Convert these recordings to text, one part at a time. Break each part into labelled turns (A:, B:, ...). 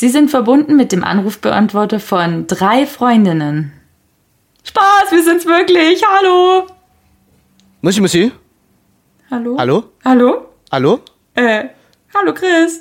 A: Sie sind verbunden mit dem Anrufbeantworter von drei Freundinnen. Spaß, wir sind's wirklich. Hallo.
B: Monsieur, Monsieur?
A: Hallo?
B: Hallo?
A: Hallo?
B: Hallo?
A: Äh, hallo Chris.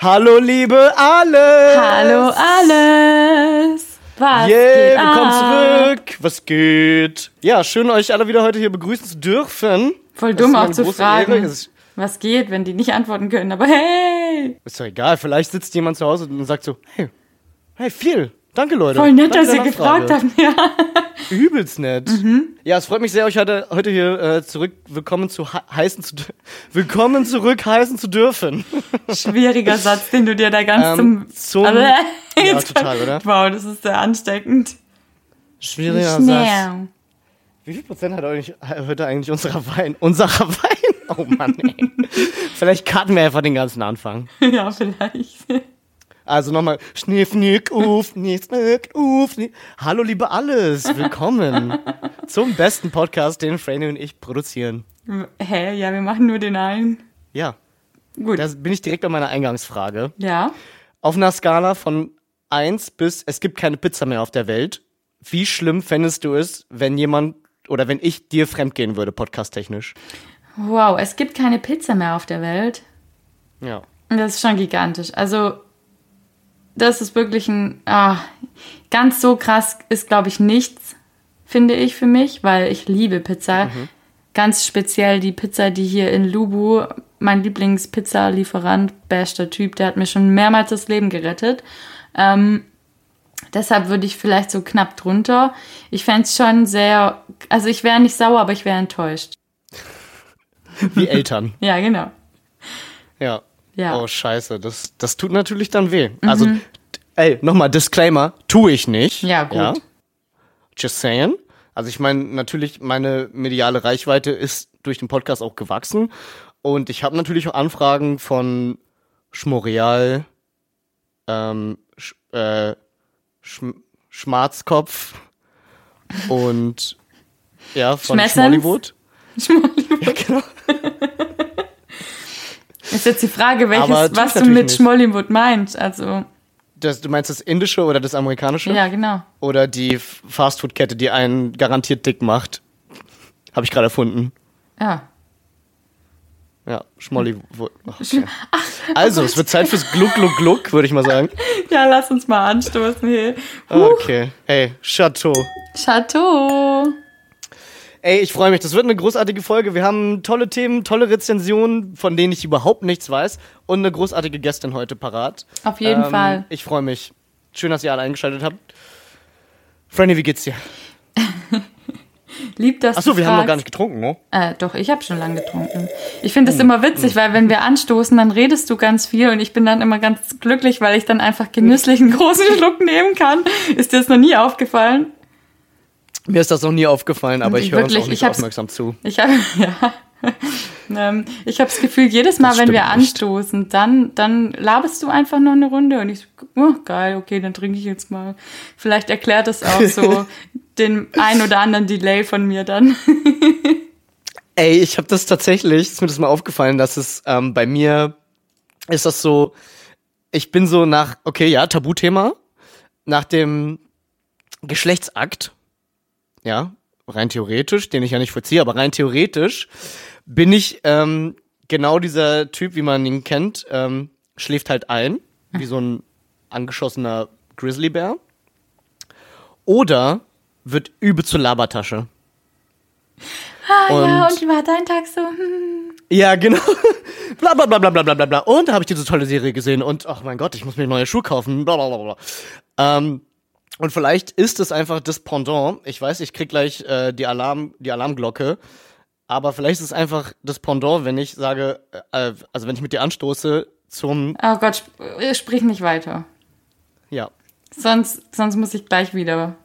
B: Hallo, liebe alle!
A: Hallo alles. Was
B: Yeah,
A: geht
B: willkommen
A: ab?
B: zurück! Was geht? Ja, schön, euch alle wieder heute hier begrüßen zu dürfen.
A: Voll dumm auch zu fragen,
B: Ehre.
A: Was geht, wenn die nicht antworten können. Aber hey,
B: Ist doch egal, vielleicht sitzt jemand zu Hause und sagt so, hey, hey, viel. Danke, Leute.
A: voll nett,
B: Danke
A: dass ihr gefragt habt. Ja.
B: Übelst nett.
A: Mhm.
B: Ja, es freut mich sehr, euch heute, heute hier äh, zurück willkommen zu he- heißen zu willkommen zurück heißen zu dürfen.
A: Schwieriger Satz, den du dir da ganz
B: Ähm,
A: zum...
B: zum-
A: Also,
B: Ja, total, oder?
A: Wow, das ist sehr ansteckend.
B: Schwieriger Satz. Wie viel Prozent hat euch heute eigentlich unserer Wein? Unserer Wein? Oh Mann, ey. Vielleicht karten wir einfach den ganzen Anfang.
A: Ja, vielleicht.
B: Also nochmal, Schniffnick, uff, Schniffnick, uff. schniff- Hallo liebe alles, willkommen zum besten Podcast, den Franny und ich produzieren.
A: Hä? Ja, wir machen nur den einen.
B: Ja,
A: Gut.
B: da bin ich direkt bei meiner Eingangsfrage.
A: ja.
B: Auf einer Skala von 1 bis es gibt keine Pizza mehr auf der Welt, wie schlimm fändest du es, wenn jemand oder wenn ich dir fremdgehen würde, podcasttechnisch?
A: Wow, es gibt keine Pizza mehr auf der Welt.
B: Ja.
A: Das ist schon gigantisch. Also, das ist wirklich ein. Ah, ganz so krass ist, glaube ich, nichts, finde ich für mich, weil ich liebe Pizza. Ganz speziell die Pizza, die hier in Lubu, mein Lieblingspizza-Lieferant, bester Typ, der hat mir schon mehrmals das Leben gerettet. Ähm, deshalb würde ich vielleicht so knapp drunter. Ich fände es schon sehr. Also, ich wäre nicht sauer, aber ich wäre enttäuscht.
B: Wie Eltern.
A: Ja, genau.
B: Ja.
A: Ja.
B: Oh, scheiße. Das, das tut natürlich dann weh. Also, t- ey, nochmal Disclaimer, tue ich nicht.
A: Ja, gut.
B: Just saying. Also ich meine, natürlich, meine mediale Reichweite ist durch den Podcast auch gewachsen. Und ich habe natürlich auch Anfragen von Schmoreal, ähm, Sch äh, Schm Schmarzkopf und ja, von
A: Schmessens?
B: Schmollywood. Ja, genau.
A: Ist jetzt die Frage, welches, was du mit. Schmollywood meinst. Also,
B: Das, du meinst das indische oder das amerikanische?
A: ja, genau.
B: Oder die Fastfood-Kette, die einen garantiert dick macht. Habe ich gerade erfunden.
A: Ja.
B: Ja, Schmolli. wo- Okay. Also, es wird Zeit fürs Gluck, Gluck, Gluck, würde ich mal sagen.
A: Ja, lass uns mal anstoßen hier.
B: Okay. Hey, Chateau.
A: Chateau.
B: Ey, ich freue mich. Das wird eine großartige Folge. Wir haben tolle Themen, tolle Rezensionen, von denen ich überhaupt nichts weiß. Und eine großartige Gästin heute parat.
A: Auf jeden
B: Ähm,
A: Fall.
B: Ich freue mich. Schön, dass ihr alle eingeschaltet habt. Franny, wie geht's dir?
A: Lieb, dass
B: Achso, wir haben noch gar
A: fragst.
B: nicht getrunken, ne?
A: Äh, doch, ich habe schon lange getrunken. Ich finde
B: Hm.
A: es immer witzig, weil wenn wir anstoßen, dann redest du ganz viel und ich bin dann immer ganz glücklich, weil ich dann einfach genüsslich einen großen Schluck nehmen kann. Ist dir das noch nie aufgefallen?
B: Mir ist das noch nie aufgefallen, aber ich höre uns auch nicht aufmerksam zu.
A: Ich habe ja. ähm, ich habe das Gefühl, jedes Mal,
B: Das
A: wenn wir
B: nicht.
A: anstoßen, dann, dann laberst du einfach noch eine Runde und ich so, oh, geil, okay, dann trinke ich jetzt mal. Vielleicht erklärt das auch so den ein oder anderen Delay von mir dann.
B: Ey, ich habe das tatsächlich, ist mir das mal aufgefallen, dass es ähm, bei mir ist das so, ich bin so nach, okay, ja, Tabuthema, nach dem Geschlechtsakt, ja, rein theoretisch, den ich ja nicht vollziehe, aber rein theoretisch bin ich ähm, genau dieser Typ, wie man ihn kennt, ähm, schläft halt ein, wie so ein angeschossener Grizzlybär. Oder wird übel zur Labertasche.
A: Ah, und ja,
B: und
A: wie war dein Tag so? Hm.
B: Ja, genau. bla bla bla bla bla bla bla. Und da habe ich diese tolle Serie gesehen und ach mein Gott, ich muss mir neue Schuhe kaufen. Bla bla bla bla. Ähm, und vielleicht ist es einfach das Pendant. Ich weiß, ich krieg gleich äh, die Alarm, die Alarmglocke. Aber vielleicht ist es einfach das Pendant, wenn ich sage, äh, äh also wenn ich mit dir anstoße zum.
A: Oh Gott, sp äh, sprich nicht weiter.
B: Ja.
A: Sonst, sonst muss ich gleich wieder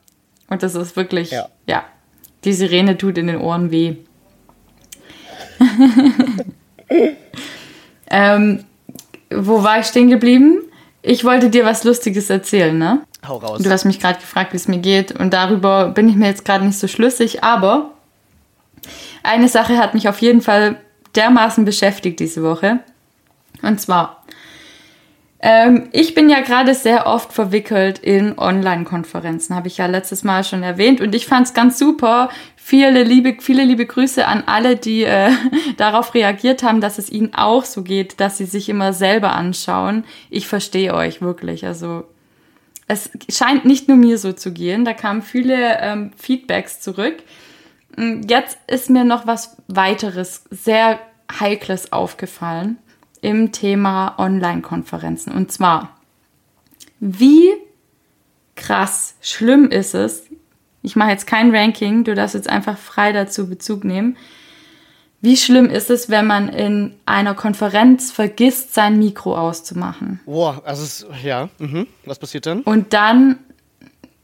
A: und das ist wirklich,
B: Ja.
A: ja. Die Sirene tut in den Ohren weh. ähm, wo war ich stehen geblieben? Ich wollte dir was Lustiges erzählen, ne?
B: hau raus.
A: Du hast mich gerade gefragt, wie es mir geht. Und darüber bin ich mir jetzt gerade nicht so schlüssig. Aber eine Sache hat mich auf jeden Fall dermaßen beschäftigt diese Woche. Und zwar, Ähm, ich bin ja gerade sehr oft verwickelt in Online-Konferenzen, habe ich ja letztes Mal schon erwähnt. Und ich fand es ganz super. Viele liebe, viele liebe Grüße an alle, die äh, darauf reagiert haben, dass es ihnen auch so geht, dass sie sich immer selber anschauen. Ich verstehe euch wirklich. Also es scheint nicht nur mir so zu gehen. Da kamen viele ähm, Feedbacks zurück. Mm, jetzt ist mir noch was weiteres, sehr heikles aufgefallen im Thema Online-Konferenzen. Und zwar, wie krass schlimm ist es, ich mache jetzt kein Ranking, du darfst jetzt einfach frei dazu Bezug nehmen, wie schlimm ist es, wenn man in einer Konferenz vergisst, sein Mikro auszumachen?
B: Boah, also ja, mhm. was passiert dann?
A: Und dann,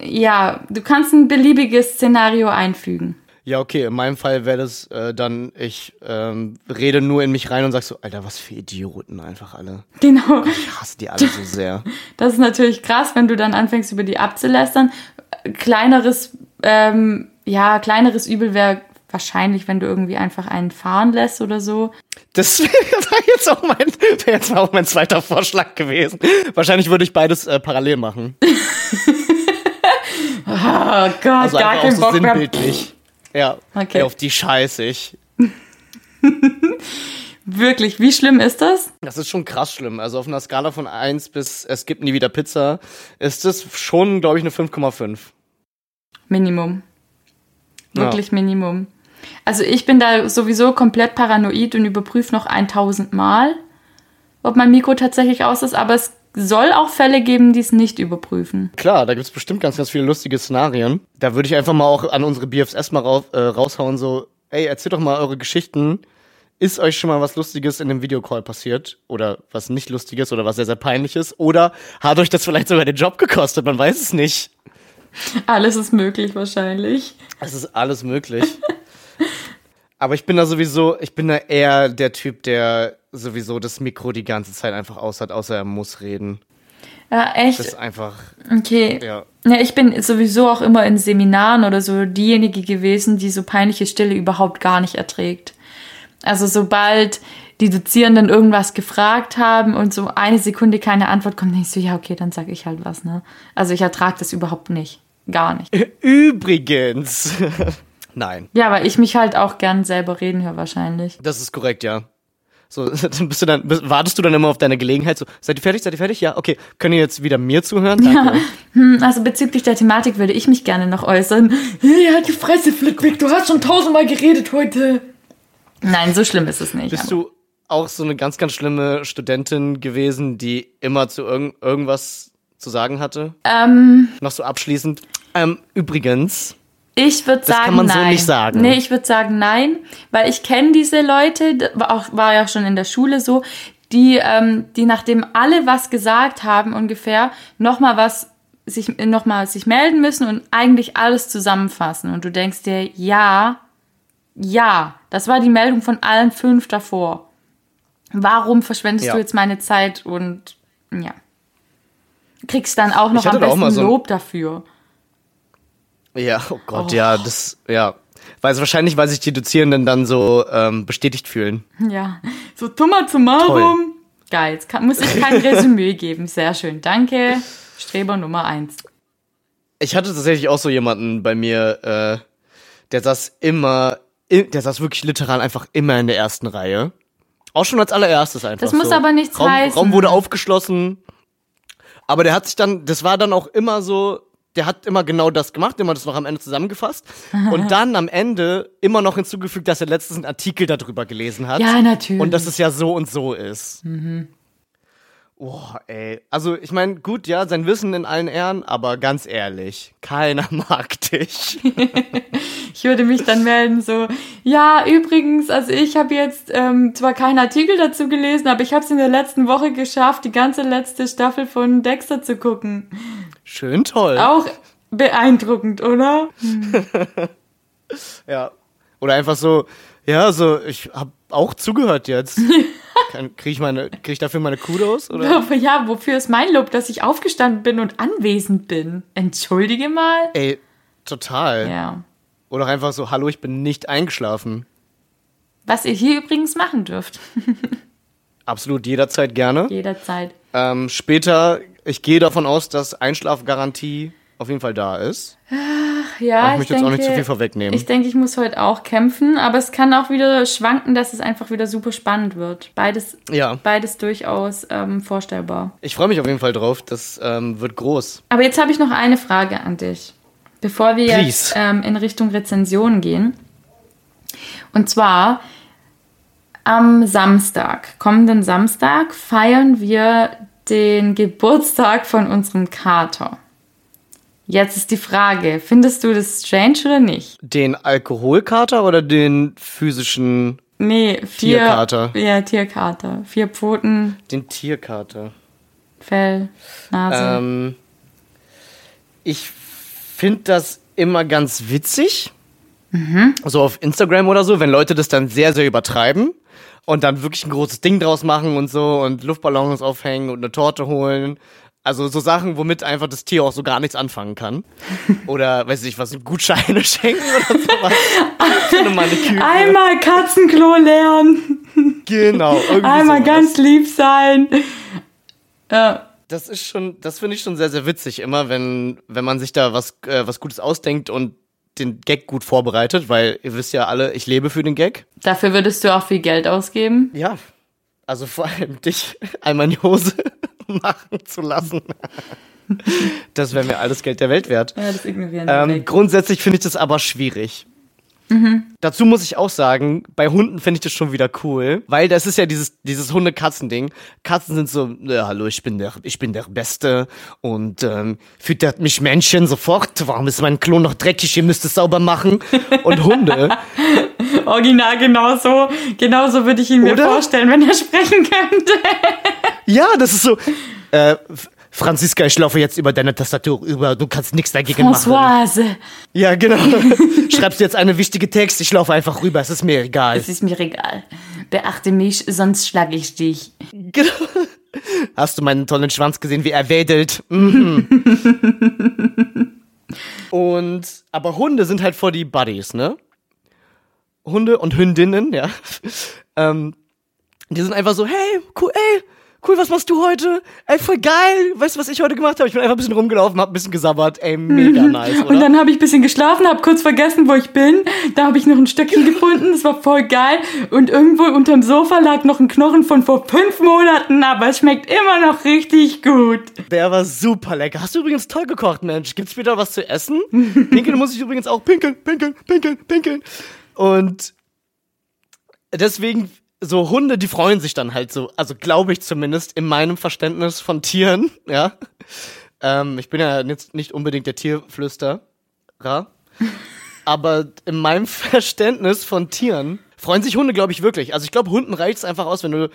A: ja, du kannst ein beliebiges Szenario einfügen.
B: Ja, okay, in meinem Fall wäre das äh, dann, ich ähm, rede nur in mich rein und sag so, Alter, was für Idioten einfach alle.
A: Genau.
B: Ich hasse die alle so sehr.
A: Das ist natürlich krass, wenn du dann anfängst, über die abzulästern. Kleineres, ähm, ja, kleineres Übel wäre wahrscheinlich, wenn du irgendwie einfach einen fahren lässt oder so.
B: Das war jetzt auch mein, wäre jetzt auch mein zweiter Vorschlag gewesen. Wahrscheinlich würde ich beides äh, parallel machen.
A: oh Gott, also gar kein so Bock
B: sinnbildlich. Ja, okay. Ey, auf die scheiße ich.
A: Wirklich, wie schlimm ist das?
B: Das ist schon krass schlimm. Also auf einer Skala von 1 bis es gibt nie wieder Pizza ist es schon, glaube ich, eine 5,5.
A: Minimum. Wirklich ja. Minimum. Also ich bin da sowieso komplett paranoid und überprüfe noch 1000 Mal, ob mein Mikro tatsächlich aus ist, aber es soll auch Fälle geben, die es nicht überprüfen.
B: Klar, da gibt es bestimmt ganz, ganz viele lustige Szenarien. Da würde ich einfach mal auch an unsere BFS mal raus, äh, raushauen, so, ey, erzählt doch mal eure Geschichten. Ist euch schon mal was Lustiges in dem Videocall passiert? Oder was nicht Lustiges oder was sehr, sehr Peinliches? Oder hat euch das vielleicht sogar den Job gekostet? Man weiß es nicht.
A: Alles ist möglich wahrscheinlich.
B: Es ist alles möglich. Aber ich bin da sowieso, ich bin da eher der Typ, der sowieso das Mikro die ganze Zeit einfach aus hat, außer er muss reden.
A: Ja, echt?
B: Das ist einfach.
A: Okay. Ja. ja, ich bin sowieso auch immer in Seminaren oder so diejenige gewesen, die so peinliche Stille überhaupt gar nicht erträgt. Also sobald die Dozierenden irgendwas gefragt haben und so eine Sekunde keine Antwort kommt, denke ich so, ja, okay, dann sag ich halt was, ne? Also ich ertrage das überhaupt nicht. Gar nicht.
B: Übrigens. Nein.
A: Ja, weil ich mich halt auch gern selber reden höre wahrscheinlich.
B: Das ist korrekt, ja. So, dann bist du dann, bist, wartest du dann immer auf deine Gelegenheit, so, seid ihr fertig, seid ihr fertig? Ja, okay. Können ihr jetzt wieder mir zuhören?
A: Danke. Ja. Hm, also bezüglich der Thematik würde ich mich gerne noch äußern. Hey, halt die Fresse, Flickwick, du hast schon tausendmal geredet heute. Nein, so schlimm ist es nicht.
B: Bist aber. du auch so eine ganz, ganz schlimme Studentin gewesen, die immer zu irg irgendwas zu sagen hatte?
A: Ähm.
B: Noch so abschließend. Ähm, übrigens,
A: ich würde sagen,
B: kann man
A: nein.
B: so nicht sagen.
A: Nee, ich würde sagen nein, weil ich kenne diese Leute, war, auch, war ja schon in der Schule so, die, ähm, die nachdem alle was gesagt haben ungefähr, nochmal was sich nochmal sich melden müssen und eigentlich alles zusammenfassen. Und du denkst dir, ja, ja, das war die Meldung von allen fünf davor. Warum verschwendest ja. du jetzt meine Zeit und ja. Kriegst dann auch noch am besten so Lob dafür.
B: Ja, oh Gott, oh. ja, das, ja. Weil es wahrscheinlich, weil sich die Dozierenden dann so ähm, bestätigt fühlen.
A: Ja, so tummer summarum. Geil, jetzt kann, muss ich kein Resümee geben. Sehr schön, danke. Streber Nummer eins.
B: Ich hatte tatsächlich auch so jemanden bei mir, äh, der saß immer, der saß wirklich literal einfach immer in der ersten Reihe. Auch schon als allererstes einfach.
A: Das muss
B: so.
A: aber nichts
B: Raum,
A: heißen.
B: Raum wurde aufgeschlossen. Aber der hat sich dann, das war dann auch immer so, der hat immer genau das gemacht, immer das noch am Ende zusammengefasst und dann am Ende immer noch hinzugefügt, dass er letztens einen Artikel darüber gelesen hat.
A: Ja, natürlich.
B: Und dass es ja so und so ist.
A: Mhm.
B: Oh, ey. Also, ich meine, gut, ja, sein Wissen in allen Ehren, aber ganz ehrlich, keiner mag dich.
A: ich würde mich dann melden, so, ja, übrigens, also ich habe jetzt ähm, zwar keinen Artikel dazu gelesen, aber ich habe es in der letzten Woche geschafft, die ganze letzte Staffel von Dexter zu gucken.
B: Schön toll.
A: Auch beeindruckend, oder? Hm.
B: ja. Oder einfach so, ja, so, ich habe auch zugehört jetzt. Kriege ich, meine, krieg ich dafür meine Kudos? Oder?
A: Ja, wofür ist mein Lob, dass ich aufgestanden bin und anwesend bin? Entschuldige mal.
B: Ey, total.
A: Ja.
B: Oder einfach so, hallo, ich bin nicht eingeschlafen.
A: Was ihr hier übrigens machen dürft.
B: Absolut, jederzeit gerne.
A: Jederzeit.
B: Ähm, später, ich gehe davon aus, dass Einschlafgarantie auf jeden Fall da ist.
A: Ja,
B: Aber ich möchte jetzt auch nicht zu viel vorwegnehmen.
A: Ich denke, ich muss heute auch kämpfen, aber es kann auch wieder schwanken, dass es einfach wieder super spannend wird. Beides,
B: Ja.
A: beides durchaus ähm, vorstellbar.
B: Ich freue mich auf jeden Fall drauf. Das ähm, wird groß.
A: Aber jetzt habe ich noch eine Frage an dich, bevor wir
B: Please.
A: jetzt ähm, in Richtung Rezension gehen. Und zwar am Samstag, kommenden Samstag, feiern wir den Geburtstag von unserem Kater. Jetzt ist die Frage, findest du das strange oder nicht?
B: Den Alkoholkater oder den physischen,
A: Nee, vier.
B: Tierkater.
A: Ja, Tierkater. Vier Pfoten,
B: den Tierkater?
A: Fell, Nase.
B: Ähm, ich finde das immer ganz witzig. So auf Instagram oder so, wenn Leute das dann sehr, sehr übertreiben und dann wirklich ein großes Ding draus machen und so und Luftballons aufhängen und eine Torte holen. Also so Sachen, womit einfach das Tier auch so gar nichts anfangen kann. Oder, weiß ich, was, Gutscheine schenken oder sowas. Eine Maniküre.
A: Einmal Katzenklo lernen.
B: Genau.
A: Einmal
B: sowas.
A: ganz lieb sein. Ja.
B: Das ist schon, das finde ich schon sehr, sehr witzig immer, wenn, wenn man sich da was, äh, was Gutes ausdenkt und den Gag gut vorbereitet, weil ihr wisst ja alle, ich lebe für den Gag.
A: Dafür würdest du auch viel Geld ausgeben.
B: Ja. Also vor allem dich einmal in die Hose machen zu lassen. Das wäre mir alles Geld der Welt wert.
A: Ja, das ignorieren wir
B: Ähm, grundsätzlich finde ich das aber schwierig. Dazu muss ich auch sagen, bei Hunden finde ich das schon wieder cool, weil das ist ja dieses, dieses Hunde-Katzen-Ding. Katzen sind so, ja, hallo, ich bin der, ich bin der Beste und ähm, füttert mich Menschen sofort. Warum ist mein Klo noch dreckig? Ihr müsst es sauber machen. Und Hunde,
A: Original genauso. Genauso würde ich ihn mir
B: Oder?
A: vorstellen, wenn er sprechen könnte.
B: ja, das ist so, äh, Franziska, ich laufe jetzt über deine Tastatur über, du kannst nichts dagegen machen.
A: Françoise.
B: Ja, genau. Schreibst du jetzt eine wichtige Text, ich laufe einfach rüber, es ist mir egal.
A: Es ist mir egal. Beachte mich, sonst schlage ich dich.
B: Genau. Hast du meinen tollen Schwanz gesehen, wie er wedelt? Mhm. und, aber Hunde sind halt vor die Buddies, ne? Hunde und Hündinnen, ja. Ähm, die sind einfach so, hey, cool, ey, cool, was machst du heute? Ey, voll geil. Weißt du, was ich heute gemacht habe? Ich bin einfach ein bisschen rumgelaufen, hab ein bisschen gesabbert. Ey, mega nice, oder?
A: Und dann habe ich ein bisschen geschlafen, habe kurz vergessen, wo ich bin. Da habe ich noch ein Stöckchen gefunden, das war voll geil. Und irgendwo unterm Sofa lag noch ein Knochen von vor fünf Monaten, aber es schmeckt immer noch richtig gut.
B: Der war super lecker. Hast du übrigens toll gekocht, Mensch. Gibt's später was zu essen? Pinkeln muss ich übrigens auch. Pinkeln, pinkeln, pinkeln, pinkeln. Und deswegen, so Hunde, die freuen sich dann halt so. Also glaube ich zumindest in meinem Verständnis von Tieren, ja. Ähm, ich bin ja jetzt nicht unbedingt der Tierflüsterer. Aber in meinem Verständnis von Tieren freuen sich Hunde, glaube ich, wirklich. Also ich glaube, Hunden reicht es einfach aus, wenn du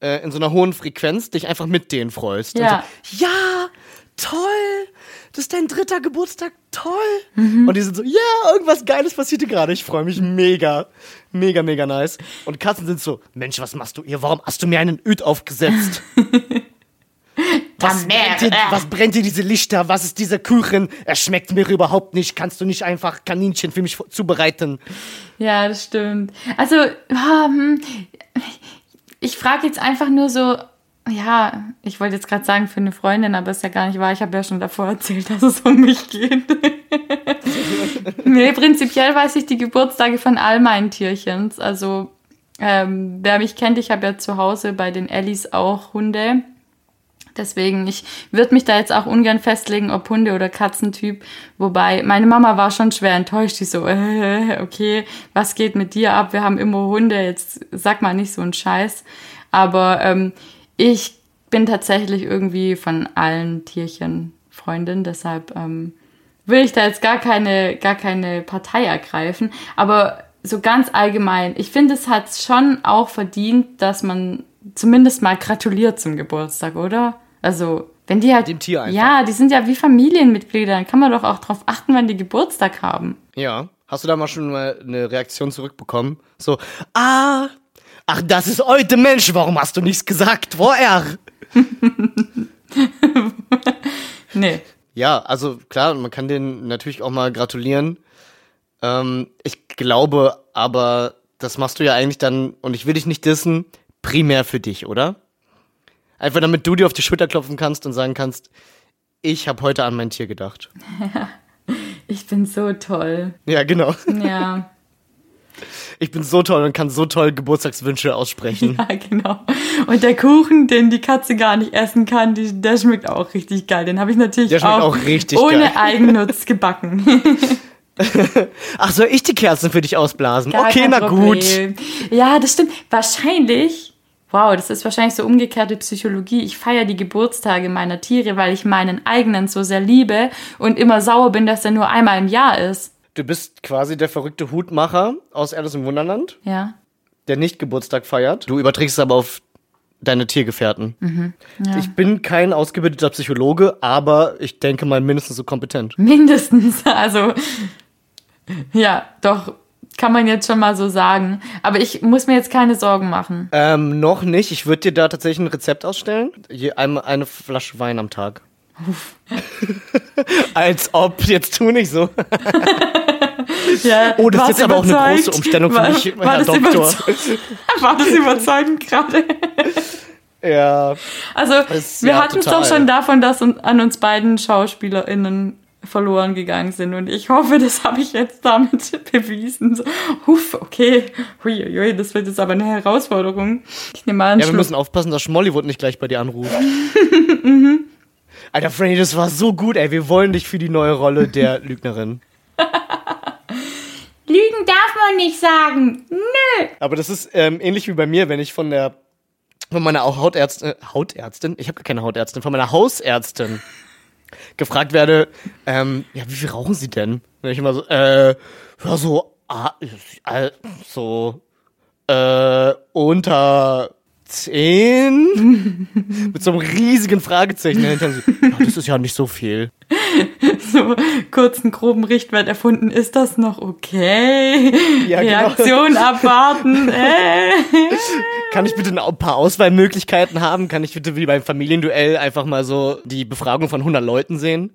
B: äh, in so einer hohen Frequenz dich einfach mit denen freust.
A: Ja.
B: Und so, ja, toll. Das ist dein dritter Geburtstag, toll. Und die sind so, ja, irgendwas Geiles passierte gerade. Ich freue mich mega. Mega, mega nice. Und Katzen sind so, Mensch, was machst du hier? Warum hast du mir einen Öd aufgesetzt? Was brennt, dir, was brennt dir diese Lichter? Was ist dieser Kuchen? Er schmeckt mir überhaupt nicht. Kannst du nicht einfach Kaninchen für mich zubereiten?
A: Ja, das stimmt. Also, ah, hm, ich frage jetzt einfach nur so, ja, ich wollte jetzt gerade sagen für eine Freundin, aber ist ja gar nicht wahr. Ich habe ja schon davor erzählt, dass es um mich geht. nee, prinzipiell weiß ich die Geburtstage von all meinen Tierchens. Also, ähm, wer mich kennt, ich habe ja zu Hause bei den Ellis auch Hunde. Deswegen, ich würde mich da jetzt auch ungern festlegen, ob Hunde- oder Katzentyp. Wobei, meine Mama war schon schwer enttäuscht. Die so, äh, okay, was geht mit dir ab? Wir haben immer Hunde, jetzt sag mal nicht so einen Scheiß. Aber ähm, ich bin tatsächlich irgendwie von allen Tierchen Freundin, deshalb ähm, will ich da jetzt gar keine, gar keine Partei ergreifen. Aber so ganz allgemein, ich finde, es hat schon auch verdient, dass man zumindest mal gratuliert zum Geburtstag, oder? Also, wenn die halt.
B: Dem Tier einfach.
A: Ja, die sind ja wie Familienmitglieder, dann kann man doch auch drauf achten, wann die Geburtstag haben.
B: Ja. Hast du da mal schon mal eine Reaktion zurückbekommen? So, ah, ach, das ist heute Mensch. Warum hast du nichts gesagt vorher?
A: Nee.
B: Ja, also klar, man kann denen natürlich auch mal gratulieren. Ähm, ich glaube aber, das machst du ja eigentlich dann, und ich will dich nicht dissen, primär für dich, oder? Einfach damit du dir auf die Schulter klopfen kannst und sagen kannst, ich habe heute an mein Tier gedacht.
A: Ich bin so toll.
B: Ja, genau.
A: Ja,
B: Ich bin so toll und kann so toll Geburtstagswünsche aussprechen.
A: ja, genau. Und der Kuchen, den die Katze gar nicht essen kann, die, der schmeckt auch richtig geil. Den habe ich natürlich auch,
B: auch
A: ohne
B: geil.
A: Eigennutz gebacken.
B: Ach, soll ich die Kerzen für dich ausblasen?
A: Gar
B: okay, na gut.
A: Ja, das stimmt. Wahrscheinlich, wow, das ist wahrscheinlich so umgekehrte Psychologie. Ich feiere die Geburtstage meiner Tiere, weil ich meinen eigenen so sehr liebe und immer sauer bin, dass er nur einmal im Jahr ist.
B: Du bist quasi der verrückte Hutmacher aus Alice im Wunderland,
A: Ja.
B: der nicht Geburtstag feiert. Du überträgst es aber auf deine Tiergefährten.
A: Mhm.
B: Ich bin kein ausgebildeter Psychologe, aber ich denke mal mindestens so kompetent.
A: Mindestens. Also, ja, doch, kann man jetzt schon mal so sagen. Aber ich muss mir jetzt keine Sorgen machen.
B: Ähm, noch nicht. Ich würde dir da tatsächlich ein Rezept ausstellen. Je, einmal eine Flasche Wein am Tag. Als ob, jetzt tu nicht so.
A: Ja,
B: Oh, das ist jetzt aber auch eine große Umstellung für
A: war,
B: mich,
A: war
B: Herr Doktor.
A: War das überzeugend gerade?
B: Ja.
A: Also, wir
B: ja,
A: hatten es doch schon davon, dass an uns beiden SchauspielerInnen verloren gegangen sind. Und ich hoffe, das habe ich jetzt damit bewiesen. So, Huff, okay. Huiuiui, das wird jetzt aber eine Herausforderung. Ich nehme mal einen
B: Ja, wir
A: Schluck.
B: müssen aufpassen, dass Schmollywood nicht gleich bei dir anruft. Alter, Franny, das war so gut, ey. Wir wollen dich für die neue Rolle der Lügnerin.
A: Lügen darf man nicht sagen. Nö.
B: Aber das ist ähm, ähnlich wie bei mir, wenn ich von der von meiner Hautärztin, Hautärztin, ich habe gar keine Hautärztin, von meiner Hausärztin gefragt werde, ähm, ja, wie viel rauchen Sie denn? Und ich immer so, äh, ja, so, ah, äh, so, äh, unter zehn? Mit so einem riesigen Fragezeichen dahinter. Ja, das ist ja nicht so viel.
A: So kurzen, groben Richtwert erfunden. Ist das noch okay?
B: Ja, genau.
A: Reaktion abwarten. Äh.
B: Kann ich bitte ein paar Auswahlmöglichkeiten haben? Kann ich bitte wie beim Familienduell einfach mal so die Befragung von 100 Leuten sehen?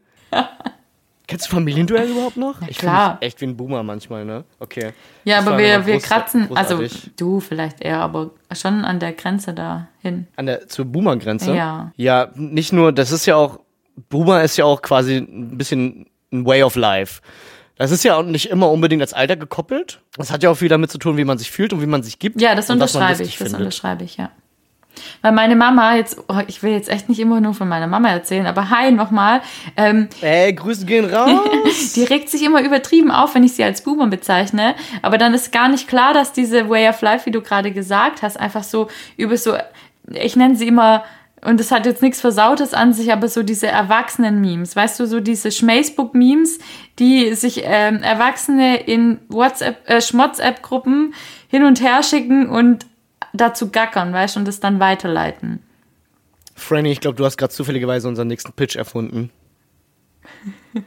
B: Kennst du Familienduell überhaupt noch? ich fühl
A: klar.
B: echt wie ein Boomer manchmal, ne? Okay.
A: Ja,
B: Das
A: aber wir, wir
B: groß-
A: kratzen, also du vielleicht eher, aber schon an der Grenze dahin.
B: An der, zur Boomer-Grenze?
A: Ja.
B: Ja, nicht nur, das ist ja auch, Boomer ist ja auch quasi ein bisschen ein Way of Life. Das ist ja auch nicht immer unbedingt als Alter gekoppelt. Das hat ja auch viel damit zu tun, wie man sich fühlt und wie man sich gibt.
A: Ja, das unterschreibe ich, das
B: findet.
A: unterschreibe ich, ja. Weil meine Mama, jetzt, oh, ich will jetzt echt nicht immer nur von meiner Mama erzählen, aber hi nochmal, ähm,
B: Ey, Grüße gehen raus.
A: die regt sich immer übertrieben auf, wenn ich sie als Boomer bezeichne. Aber dann ist gar nicht klar, dass diese Way of Life, wie du gerade gesagt hast, einfach so über so, ich nenne sie immer, und das hat jetzt nichts Versautes an sich, aber so diese Erwachsenen-Memes, weißt du, so diese Schmacebook-Memes, die sich ähm, Erwachsene in WhatsApp, äh, Schmotz-App-Gruppen hin und her schicken und dazu gackern, weißt du, und das dann weiterleiten.
B: Franny, ich glaube, du hast gerade zufälligerweise unseren nächsten Pitch erfunden.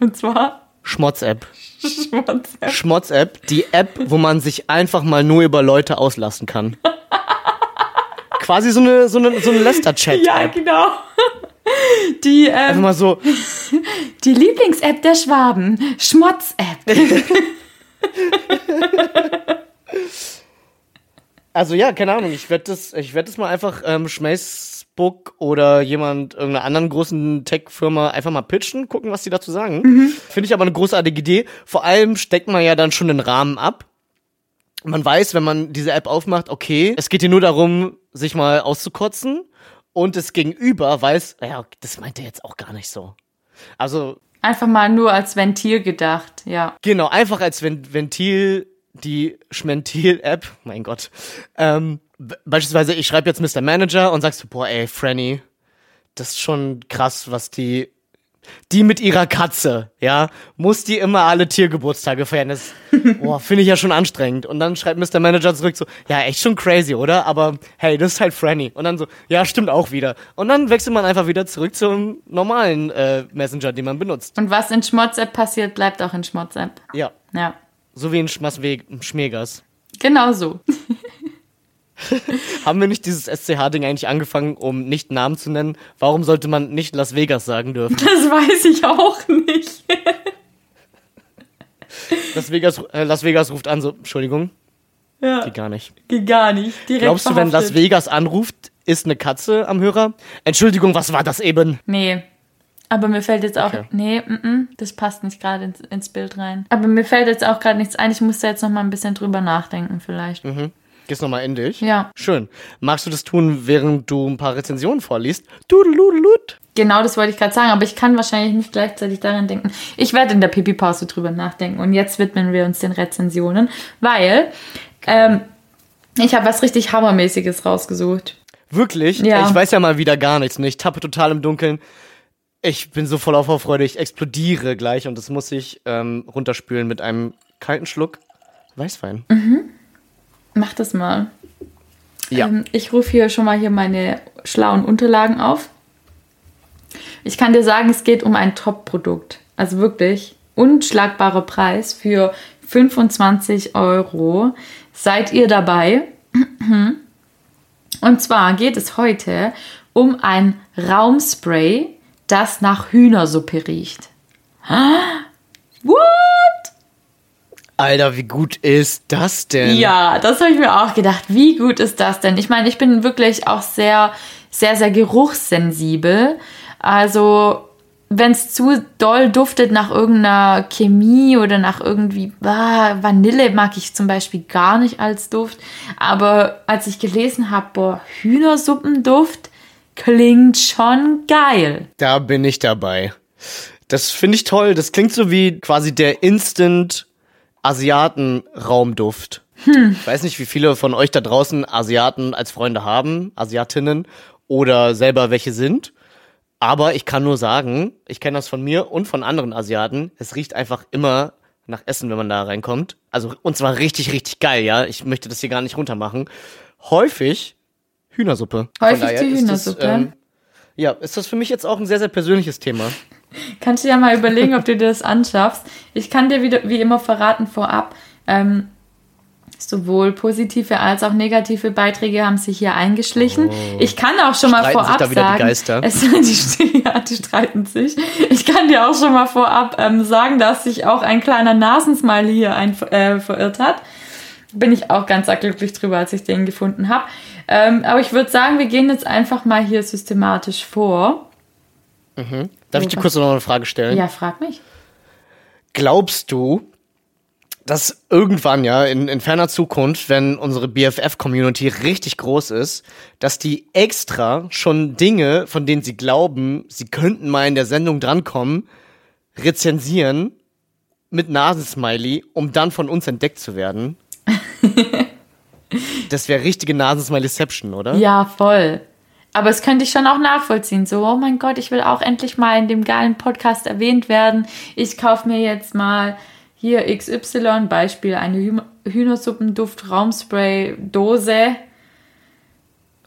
A: Und zwar
B: Schmotz-App.
A: Schmotz-App.
B: Schmotz-App, die App, wo man sich einfach mal nur über Leute auslassen kann. Quasi so eine, so eine, so eine Lester-Chat-App.
A: Ja, genau. Die,
B: Einfach
A: ähm,
B: mal so,
A: die Lieblings-App der Schwaben, Schmotz-App.
B: Also ja, keine Ahnung, ich werde das, ich werde das mal einfach ähm, Schmacebook oder jemand, irgendeiner anderen großen Tech-Firma einfach mal pitchen, gucken, was die dazu sagen. Finde ich aber eine großartige Idee. Vor allem steckt man ja dann schon den Rahmen ab. Man weiß, wenn man diese App aufmacht, okay, es geht hier nur darum, sich mal auszukotzen und das Gegenüber weiß, ja, das meint er jetzt auch gar nicht so. Also
A: Einfach mal nur als Ventil gedacht, ja.
B: Genau, einfach als Ven- Ventil die Schmentil-App, mein Gott. Ähm, beispielsweise, ich schreibe jetzt Mr. Manager und sagst du, boah, ey, Franny, das ist schon krass, was die. Die mit ihrer Katze, ja, muss die immer alle Tiergeburtstage feiern. Das, boah, finde ich ja schon anstrengend. Und dann schreibt Mr. Manager zurück so, ja, echt schon crazy, oder? Aber hey, das ist halt Franny. Und dann so, ja, stimmt auch wieder. Und dann wechselt man einfach wieder zurück zum normalen äh, Messenger, den man benutzt.
A: Und was in Schmotz-App passiert, bleibt auch in Schmotz-App.
B: Ja.
A: Ja.
B: So wie in Schmasweg, Schmegas.
A: Genau so.
B: Haben wir nicht dieses SCH-Ding eigentlich angefangen, um nicht Namen zu nennen? Warum sollte man nicht Las Vegas sagen dürfen?
A: Das weiß ich auch nicht.
B: Las Vegas, äh, Las Vegas ruft an, so, Entschuldigung,
A: Ja,
B: geht gar nicht.
A: geht gar nicht. Direkt
B: Glaubst du, wenn Las. Vegas anruft, ist eine Katze am Hörer. Entschuldigung, was war das eben?
A: Nee. Aber mir fällt jetzt auch.
B: Okay.
A: Nee, mm, mm, das passt nicht gerade ins, ins Bild rein. Aber mir fällt jetzt auch gerade nichts ein. Ich muss da jetzt noch mal ein bisschen drüber nachdenken, vielleicht.
B: Gehst nochmal in dich?
A: Ja.
B: Schön. Magst du das tun, während du ein paar Rezensionen vorliest? Dudeludelut.
A: Genau, das wollte ich gerade sagen, aber ich kann wahrscheinlich nicht gleichzeitig daran denken. Ich werde in der Pipi-Pause drüber nachdenken und jetzt widmen wir uns den Rezensionen, weil ähm, ich habe was richtig Hammermäßiges rausgesucht.
B: Wirklich?
A: Ja.
B: Ich weiß ja mal wieder gar nichts. Ne? Ich tappe total im Dunkeln. Ich bin so voll auf Vorfreude. Ich explodiere gleich und das muss ich ähm, runterspülen mit einem kalten Schluck Weißwein.
A: Mach das mal.
B: Ja.
A: Ähm, ich rufe hier schon mal hier meine schlauen Unterlagen auf. Ich kann dir sagen, es geht um ein Top-Produkt. Also wirklich unschlagbarer Preis für 25 Euro. Seid ihr dabei? Und zwar geht es heute um ein Raumspray, das nach Hühnersuppe riecht. What?
B: Alter, wie gut ist das denn?
A: Ja, das habe ich mir auch gedacht. Wie gut ist das denn? Ich meine, ich bin wirklich auch sehr, sehr, sehr geruchssensibel. Also, wenn es zu doll duftet nach irgendeiner Chemie oder nach irgendwie ah, Vanille, mag ich zum Beispiel gar nicht als Duft. Aber als ich gelesen habe, boah, Hühnersuppenduft klingt schon geil.
B: Da bin ich dabei. Das finde ich toll. Das klingt so wie quasi der Instant Asiaten-Raumduft. Ich weiß nicht, wie viele von euch da draußen Asiaten als Freunde haben, Asiatinnen oder selber welche sind. Aber ich kann nur sagen, ich kenne das von mir und von anderen Asiaten. Es riecht einfach immer nach Essen, wenn man da reinkommt. Also, und zwar richtig, richtig geil, ja. Ich möchte das hier gar nicht runtermachen. Häufig Hühnersuppe.
A: Häufig die
B: ist das,
A: Hühnersuppe.
B: ähm, ja, ist das für mich jetzt auch ein sehr, sehr persönliches Thema.
A: Kannst du ja mal überlegen, ob du dir das anschaffst. Ich kann dir wieder, wie immer verraten vorab, ähm, sowohl positive als auch negative Beiträge haben sich hier eingeschlichen. Ich kann auch schon mal
B: Oh. Streiten sich
A: vorab
B: da wieder die
A: sagen,
B: Geister?
A: Es, die, ja, die streiten sich. Ich kann dir auch schon mal vorab ähm, sagen, dass sich auch ein kleiner Nasensmiley hier ein, äh, verirrt hat. Bin ich auch ganz glücklich drüber, als ich den gefunden habe. Ähm, aber ich würde sagen, wir gehen jetzt einfach mal hier systematisch vor.
B: Darf ich dir kurz noch eine Frage stellen?
A: Ja, frag mich.
B: Glaubst du, dass irgendwann ja in, in ferner Zukunft, wenn unsere BFF-Community richtig groß ist, dass die extra schon Dinge, von denen sie glauben, sie könnten mal in der Sendung drankommen, rezensieren mit Nasensmiley, um dann von uns entdeckt zu werden? das wäre richtige Nasensmileyception, oder?
A: Ja, voll. Aber es könnte ich schon auch nachvollziehen. So, oh mein Gott, ich will auch endlich mal in dem geilen Podcast erwähnt werden. Ich kaufe mir jetzt mal hier XY, Beispiel eine Hü Hühnersuppenduft Raumspray Dose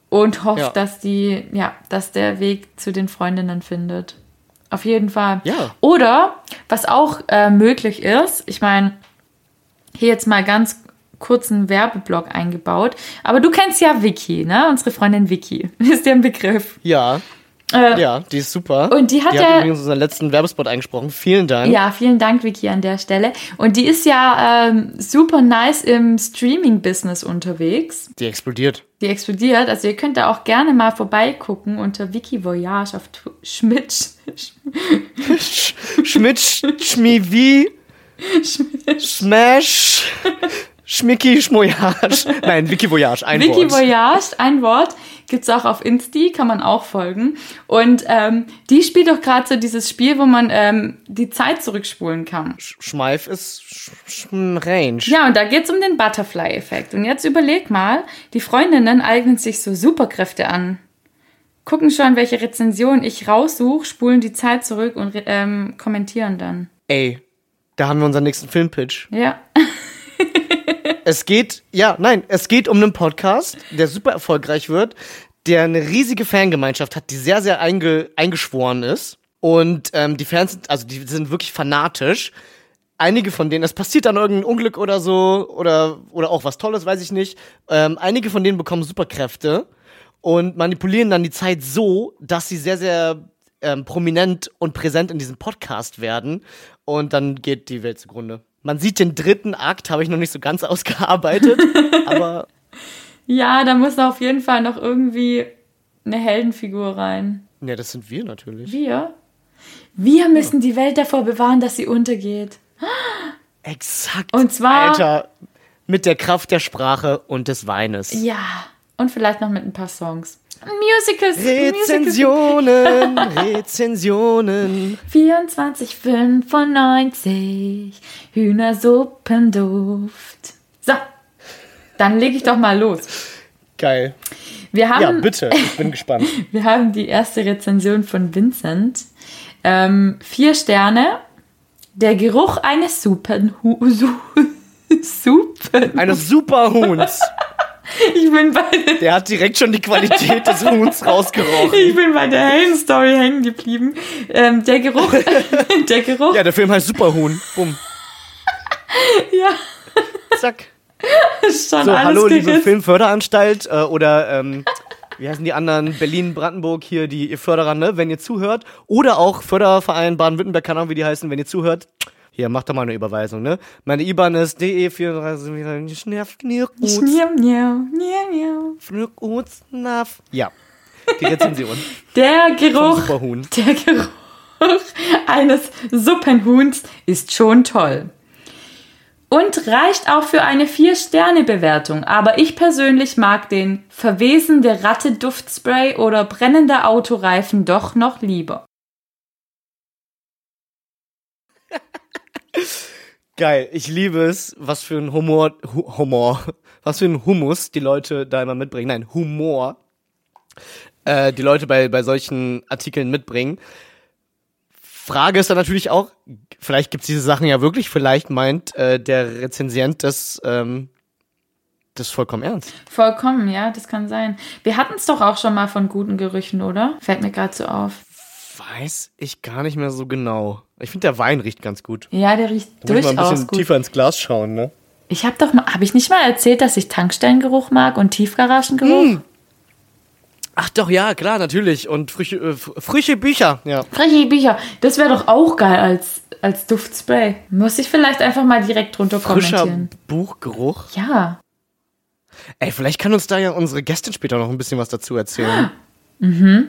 A: und hoffe,
B: Ja.
A: dass die, ja, dass der Weg zu den Freundinnen findet. Auf jeden Fall.
B: Ja.
A: Oder was auch äh, möglich ist, ich meine, hier jetzt mal ganz kurzen Werbeblock eingebaut. Aber du kennst ja Vicky, ne? Unsere Freundin Vicky. Ist dir ein Begriff.
B: Ja,
A: Äh,
B: ja, die ist super.
A: Und die hat
B: die
A: ja-
B: hat übrigens unseren letzten Werbespot eingesprochen. Vielen Dank.
A: Ja, vielen Dank, Vicky, an der Stelle. Und die ist ja ähm, super nice im Streaming-Business unterwegs.
B: Die explodiert.
A: Die explodiert. Also ihr könnt da auch gerne mal vorbeigucken unter Vicky Voyage auf Schmidt.
B: Schmidt, Schmivi, Smash, Schmicki, Schmoyage. Nein, Wiki Voyage, ein
A: Vicky
B: Wort.
A: Voyage, ein Wort, gibt's auch auf Insti, kann man auch folgen. Und ähm, die spielt doch gerade so dieses Spiel, wo man ähm, die Zeit zurückspulen kann.
B: Sch- Schmeif ist Sch Sch Range.
A: Ja, und da geht's um den Butterfly-Effekt. Und jetzt überleg mal, die Freundinnen eignen sich so Superkräfte an. Gucken schon, welche Rezension ich raussuche, spulen die Zeit zurück und ähm, kommentieren dann.
B: Ey, da haben wir unseren nächsten Filmpitch.
A: Ja.
B: Es geht, ja, nein, es geht um einen Podcast, der super erfolgreich wird, der eine riesige Fangemeinschaft hat, die sehr, sehr einge eingeschworen ist. Und ähm, die Fans sind, also die sind wirklich fanatisch. Einige von denen, es passiert dann irgendein Unglück oder so, oder, oder auch was Tolles, weiß ich nicht. Ähm, einige von denen bekommen Superkräfte und manipulieren dann die Zeit so, dass sie sehr, sehr ähm, prominent und präsent in diesem Podcast werden. Und dann geht die Welt zugrunde. Man sieht den dritten Akt, habe ich noch nicht so ganz ausgearbeitet, aber
A: Ja, da muss auf jeden Fall noch irgendwie eine Heldenfigur rein.
B: Ja, das sind wir natürlich.
A: Wir? Wir müssen die Welt davor bewahren, dass sie untergeht.
B: Exakt.
A: Und zwar-
B: Alter, mit der Kraft der Sprache und des Weines.
A: Ja. Und vielleicht noch mit ein paar Songs. Musicals. Musicals.
B: Rezensionen, Rezensionen.
A: 24,95 Hühnersuppenduft. So, dann lege ich doch mal los.
B: Geil.
A: Wir haben,
B: Ja, bitte, ich bin gespannt.
A: Wir haben die erste Rezension von Vincent. Ähm, vier Sterne. Der Geruch eines Suppenhu Su.
B: Eines Superhuhns.
A: Ich bin bei der,
B: Der hat direkt schon die Qualität des Huhns rausgerochen.
A: ich bin bei der Heldenstory hängen geblieben. Ähm, der Geruch, der Geruch,
B: Ja, der Film heißt Superhuhn. Bumm.
A: ja,
B: Zack.
A: ist schon
B: So,
A: alles
B: hallo, liebe
A: gerissen.
B: Filmförderanstalt äh, oder ähm, wie heißen die anderen? Berlin, Brandenburg hier, die ihr Förderer, ne? Wenn ihr zuhört. Oder auch Förderverein Baden-Württemberg, keine Ahnung, wie die heißen, wenn ihr zuhört. Hier, macht doch mal eine Überweisung, ne? Meine IBAN ist DE 34 Schnerf,
A: Miau, miau, miau, miau.
B: Ja. Die Rezension.
A: Der Geruch, der Geruch eines Suppenhuhns ist schon toll. Und reicht auch für eine 4-Sterne-Bewertung. Aber ich persönlich mag den verwesende Ratte-Duftspray oder brennender Autoreifen doch noch lieber.
B: Geil, ich liebe es, was für ein Humor, Hu Humor, was für ein Humus die Leute da immer mitbringen. Nein, Humor, äh, die Leute bei, bei solchen Artikeln mitbringen. Frage ist dann natürlich auch, vielleicht gibt's diese Sachen ja wirklich, vielleicht meint äh, der Rezensient das, ähm, das vollkommen ernst.
A: Vollkommen, ja, das kann sein. Wir hatten es doch auch schon mal von guten Gerüchen, oder? Fällt mir gerade so auf.
B: Weiß ich gar nicht mehr so genau. Ich finde, der Wein riecht ganz gut.
A: Ja, der riecht
B: Da muss ich mal ein
A: durchaus
B: bisschen
A: gut.
B: tiefer ins Glas schauen, ne?
A: Ich habe doch mal, habe ich nicht mal erzählt, dass ich Tankstellengeruch mag und Tiefgaragengeruch?
B: Hm. Ach doch, ja, klar, natürlich. Und frische, äh, frische Bücher, ja.
A: Freche Bücher. Das wäre doch auch geil als, als Duftspray. Muss ich vielleicht einfach mal direkt drunter
B: Frischer
A: kommentieren.
B: Buchgeruch.
A: Ja.
B: Ey, vielleicht kann uns da ja unsere Gästin später noch ein bisschen was dazu erzählen. Mhm.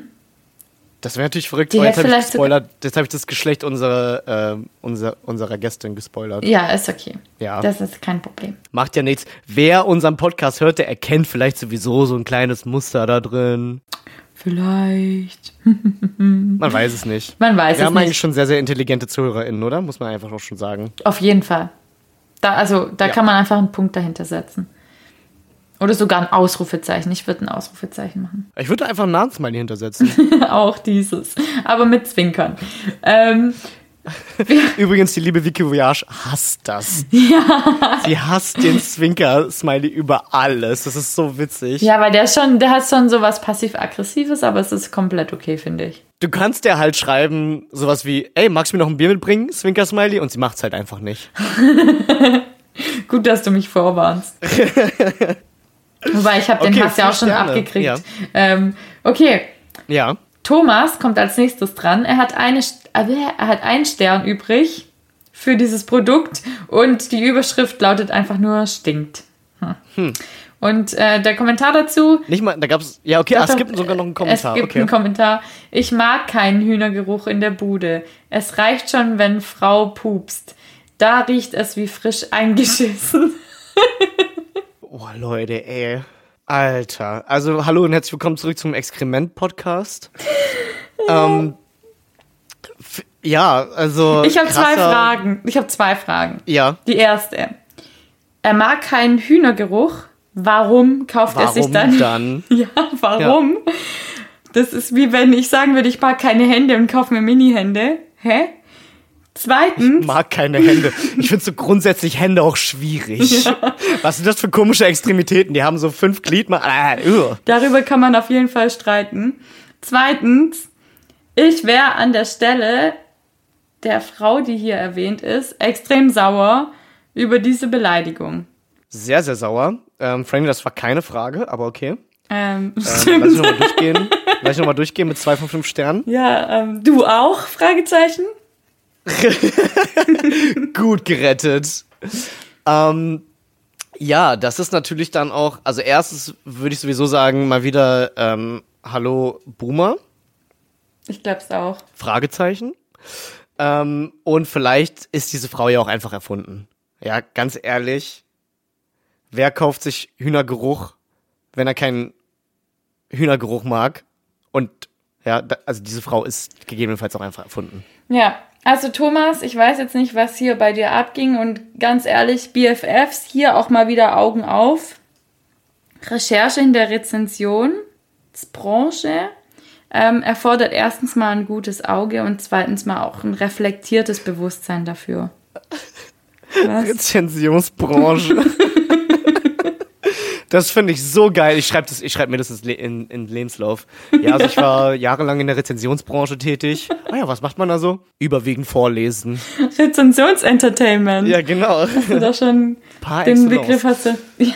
B: Das wäre natürlich verrückt,
A: Die
B: weil jetzt habe ich gespoilert. Jetzt habe ich das Geschlecht unserer, äh, unser, unserer Gästin gespoilert.
A: Ja, ist okay.
B: Ja.
A: Das ist kein Problem.
B: Macht ja nichts. Wer unseren Podcast hört, der erkennt vielleicht sowieso so ein kleines Muster da drin.
A: Vielleicht.
B: Man weiß es nicht.
A: Man weiß
B: Wir
A: es
B: haben eigentlich
A: nicht.
B: schon sehr, sehr intelligente ZuhörerInnen, oder? Muss man einfach auch schon sagen.
A: Auf jeden Fall. Da, also, da
B: Ja.
A: kann man einfach einen Punkt dahinter setzen. Oder sogar ein Ausrufezeichen. Ich würde ein Ausrufezeichen machen.
B: Ich würde einfach einen Namenssmiley hintersetzen.
A: auch dieses. Aber mit Zwinkern. Ähm,
B: Übrigens, die liebe Vicky Voyage hasst das. Ja. Sie hasst den Zwinker-Smiley über alles. Das ist so witzig.
A: ja, weil der ist schon, der hat schon sowas passiv-aggressives, aber es ist komplett okay, finde ich.
B: Du kannst der halt schreiben, sowas wie, ey, magst du mir noch ein Bier mitbringen, Zwinker-Smiley? Und sie macht's halt einfach nicht.
A: Gut, dass du mich vorwarnst. Wobei, ich habe den
B: Okay,
A: Hass ja auch schon
B: Sterne.
A: abgekriegt.
B: Ja.
A: Ähm, okay,
B: Ja.
A: Thomas kommt als nächstes dran. Er hat, eine, äh, er hat einen Stern übrig für dieses Produkt und die Überschrift lautet einfach nur stinkt. Hm. Und äh, der Kommentar dazu.
B: Nicht mal, da gab's, ja, okay, ah, es gibt sogar noch einen Kommentar.
A: Es gibt
B: okay.
A: einen Kommentar. Ich mag keinen Hühnergeruch in der Bude. Es reicht schon, wenn Frau pupst. Da riecht es wie frisch eingeschissen.
B: oh, Leute, ey. Alter. Also, hallo und herzlich willkommen zurück zum Exkrement-Podcast. ähm, ja, also.
A: Ich habe zwei Fragen. Ich habe zwei Fragen.
B: Ja.
A: Die erste. Er mag keinen Hühnergeruch. Warum kauft er sich
B: Warum
A: dann?
B: dann?
A: Ja, warum? Das ist wie wenn ich sagen würde, ich mag keine Hände und kaufe mir Mini-Hände. Hä? Zweitens,
B: mag keine Hände. Ich finde so grundsätzlich Hände auch schwierig. Was sind das für komische Extremitäten? Die haben so fünf Gliedmaßen. Ah,
A: darüber kann man auf jeden Fall streiten. Zweitens, ich wäre an der Stelle der Frau, die hier erwähnt ist, extrem sauer über diese Beleidigung.
B: Sehr, sehr sauer. Ähm, Franny, das war keine Frage, aber okay.
A: Ähm,
B: Ähm, lass
A: stimmt.
B: ich nochmal durchgehen. Lass ich nochmal durchgehen mit zwei von fünf Sternen.
A: Ja, ähm, du auch? Fragezeichen.
B: Gut gerettet. Ähm, ja, das ist natürlich dann auch, also erstens würde ich sowieso sagen, mal wieder ähm, Hallo Boomer?
A: Ich glaub's auch.
B: Fragezeichen. Ähm, und vielleicht ist diese Frau ja auch einfach erfunden. Ja, ganz ehrlich, wer kauft sich Hühnergeruch, wenn er keinen Hühnergeruch mag? Und ja, also diese Frau ist gegebenenfalls auch einfach erfunden.
A: Ja, also Thomas, ich weiß jetzt nicht, was hier bei dir abging und ganz ehrlich, BFFs, hier auch mal wieder Augen auf. Recherche in der Rezensionsbranche ähm, erfordert erstens mal ein gutes Auge und zweitens mal auch ein reflektiertes Bewusstsein dafür.
B: Was? Rezensionsbranche. Das finde ich so geil. Ich schreibe schreib mir das in, in Lebenslauf. Ja, also ich war jahrelang in der Rezensionsbranche tätig. Ah ja, was macht man da so? Überwiegend vorlesen.
A: Rezensionsentertainment.
B: Ja, genau.
A: Hast du doch schon Par den. Begriff hast du. Ja.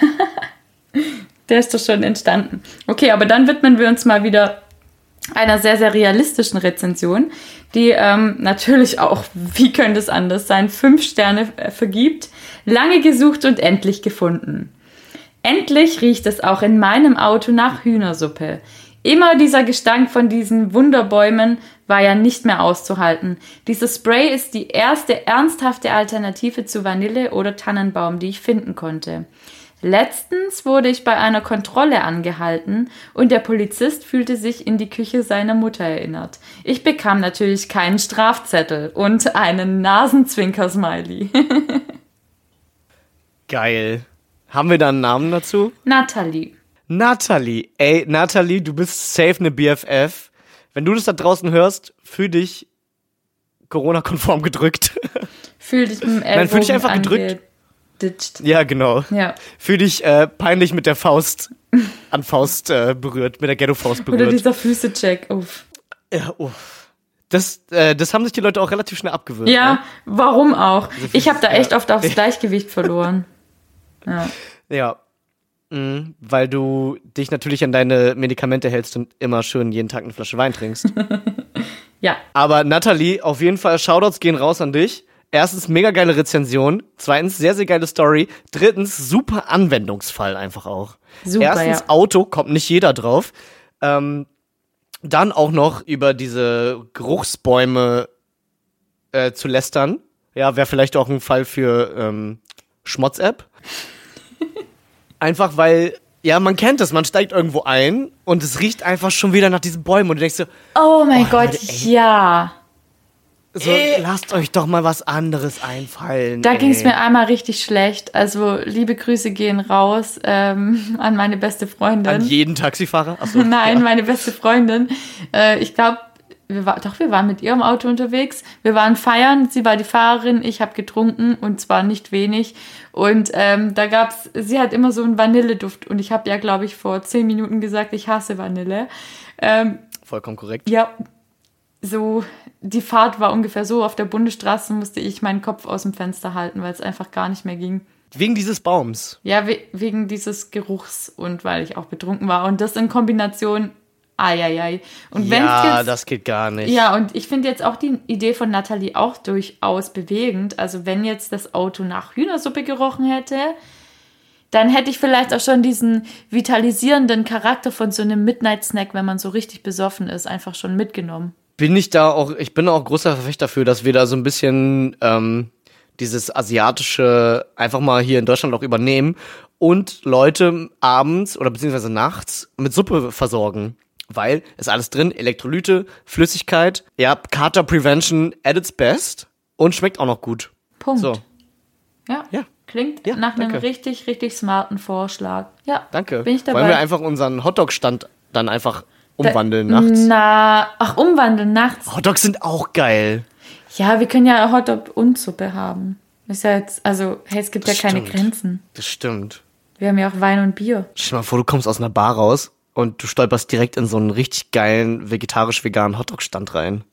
A: Der ist doch schon entstanden. Okay, aber dann widmen wir uns mal wieder einer sehr, sehr realistischen Rezension, die ähm, natürlich auch, wie könnte es anders sein, fünf Sterne äh, vergibt. Lange gesucht und endlich gefunden. Endlich riecht es auch in meinem Auto nach Hühnersuppe. Immer dieser Gestank von diesen Wunderbäumen war ja nicht mehr auszuhalten. Dieses Spray ist die erste ernsthafte Alternative zu Vanille oder Tannenbaum, die ich finden konnte. Letztens wurde ich bei einer Kontrolle angehalten und der Polizist fühlte sich in die Küche seiner Mutter erinnert. Ich bekam natürlich keinen Strafzettel und einen Nasenzwinker-Smiley.
B: Geil. Haben wir da einen Namen dazu?
A: Natalie.
B: Natalie. Ey, Natalie, du bist safe eine BFF. Wenn du das da draußen hörst, fühl dich Corona-konform gedrückt.
A: Fühl dich mit dem
B: Nein, fühl dich einfach gedrückt.
A: Ditcht.
B: Ja, genau.
A: Ja.
B: Fühl dich äh, peinlich mit der Faust an Faust äh, berührt, mit der Ghetto-Faust berührt.
A: Oder dieser Füße-Check. Uff.
B: Ja, uff. Das, äh, das haben sich die Leute auch relativ schnell abgewöhnt.
A: Ja,
B: ne?
A: warum auch? Ich habe da echt oft aufs Gleichgewicht verloren. Ja.
B: Ja. Mhm, weil du dich natürlich an deine Medikamente hältst und immer schön jeden Tag eine Flasche Wein trinkst.
A: ja.
B: Aber Nathalie, auf jeden Fall Shoutouts gehen raus an dich. Erstens, mega geile Rezension. Zweitens, sehr, sehr geile Story. Drittens, super Anwendungsfall einfach auch.
A: Super,
B: Erstens,
A: ja.
B: Auto, kommt nicht jeder drauf. Ähm, dann auch noch über diese Geruchsbäume äh, zu lästern. Ja, wäre vielleicht auch ein Fall für ähm, Schmotz-App. Einfach weil, ja, man kennt das, man steigt irgendwo ein und es riecht einfach schon wieder nach diesen Bäumen und du denkst so,
A: oh mein oh, Gott, Leute, ja.
B: So, äh, lasst euch doch mal was anderes einfallen.
A: Da ging es mir einmal richtig schlecht. Also liebe Grüße gehen raus ähm, an meine beste Freundin.
B: An jeden Taxifahrer? Achso,
A: Nein, ja. meine beste Freundin. Äh, ich glaube, wir war, doch, wir waren mit ihrem Auto unterwegs. Wir waren feiern, sie war die Fahrerin, ich habe getrunken und zwar nicht wenig. Und ähm, da gab's, sie hat immer so einen Vanilleduft und ich habe ja, glaube ich, vor zehn Minuten gesagt, ich hasse Vanille. Ähm,
B: Vollkommen korrekt.
A: Ja, so, die Fahrt war ungefähr so, auf der Bundesstraße musste ich meinen Kopf aus dem Fenster halten, weil es einfach gar nicht mehr ging.
B: Wegen dieses Baums?
A: Ja, we wegen dieses Geruchs und weil ich auch betrunken war. Und das in Kombination, ai. Und
B: ja,
A: jetzt,
B: das geht gar nicht.
A: Ja, und ich finde jetzt auch die Idee von Nathalie auch durchaus bewegend. Also wenn jetzt das Auto nach Hühnersuppe gerochen hätte, dann hätte ich vielleicht auch schon diesen vitalisierenden Charakter von so einem Midnight-Snack, wenn man so richtig besoffen ist, einfach schon mitgenommen
B: bin ich da auch, ich bin auch großer Verfechter dafür, dass wir da so ein bisschen ähm, dieses asiatische einfach mal hier in Deutschland auch übernehmen und Leute abends oder beziehungsweise nachts mit Suppe versorgen. Weil ist alles drin, Elektrolyte, Flüssigkeit, ja, Kater Prevention at its best und schmeckt auch noch gut.
A: Punkt.
B: So.
A: Ja.
B: Ja.
A: Klingt
B: Ja,
A: nach einem
B: danke.
A: richtig, richtig smarten Vorschlag. Ja.
B: Danke.
A: Bin ich dabei.
B: Wollen wir einfach unseren Hotdog-Stand dann einfach umwandeln nachts?
A: Na, ach, umwandeln nachts.
B: Hotdogs sind auch geil.
A: Ja, wir können ja Hotdog und Suppe haben. Ist ja jetzt, also, hey, es gibt
B: Das
A: ja keine
B: stimmt.
A: Grenzen.
B: Das stimmt.
A: Wir haben ja auch Wein und Bier.
B: Stell dir mal vor, du kommst aus einer Bar raus und du stolperst direkt in so einen richtig geilen vegetarisch-veganen Hotdog-Stand rein.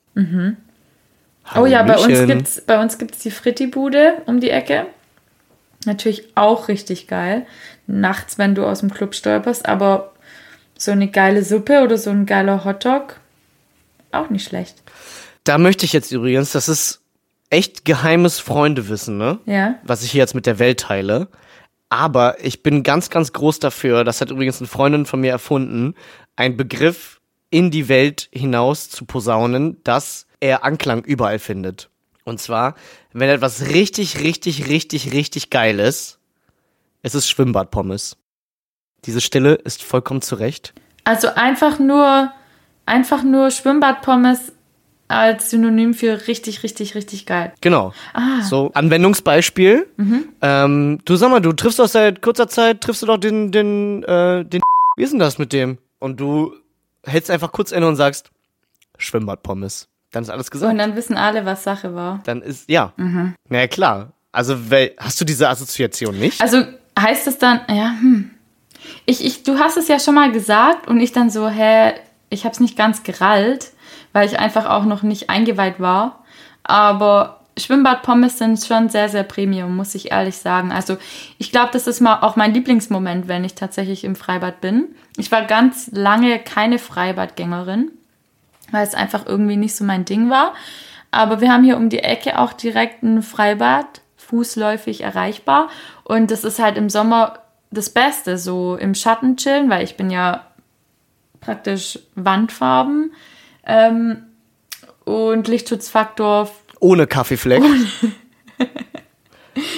A: Oh ja, bei uns gibt's, bei uns gibt's die Fritti-Bude um die Ecke. Natürlich auch richtig geil. Nachts, wenn du aus dem Club stolperst, aber so eine geile Suppe oder so ein geiler Hotdog, auch nicht schlecht.
B: Da möchte ich jetzt übrigens, das ist echt geheimes Freundewissen, ne?
A: Ja.
B: Was ich hier jetzt mit der Welt teile. Aber ich bin ganz, ganz groß dafür, das hat übrigens eine Freundin von mir erfunden, ein Begriff, in die Welt hinaus zu posaunen, dass er Anklang überall findet. Und zwar, wenn etwas richtig, richtig, richtig, richtig geil ist, es ist Schwimmbadpommes. Diese Stille ist vollkommen zurecht.
A: Also einfach nur, einfach nur Schwimmbadpommes als Synonym für richtig, richtig, richtig geil.
B: Genau.
A: Ah.
B: So, Anwendungsbeispiel. Ähm, du sag mal, du triffst doch seit kurzer Zeit, triffst du doch den, den, äh, den, wie ist denn das mit dem? Und du hältst einfach kurz inne und sagst, Schwimmbadpommes. Dann ist alles gesagt.
A: Und dann wissen alle, was Sache war.
B: Dann ist, ja. Na ja, klar. Also, hast du diese Assoziation nicht?
A: Also heißt es dann, ja, hm. Ich, ich, du hast es ja schon mal gesagt und ich dann so, hä, ich hab's nicht ganz gerallt, weil ich einfach auch noch nicht eingeweiht war. Aber Schwimmbadpommes sind schon sehr, sehr Premium, muss ich ehrlich sagen. Also ich glaube, das ist mal auch mein Lieblingsmoment, wenn ich tatsächlich im Freibad bin. Ich war ganz lange keine Freibadgängerin, weil es einfach irgendwie nicht so mein Ding war. Aber wir haben hier um die Ecke auch direkt ein Freibad, fußläufig erreichbar. Und das ist halt im Sommer das Beste, so im Schatten chillen, weil ich bin ja praktisch Wandfarben. Ähm, und Lichtschutzfaktor
B: Ohne Kaffeefleck.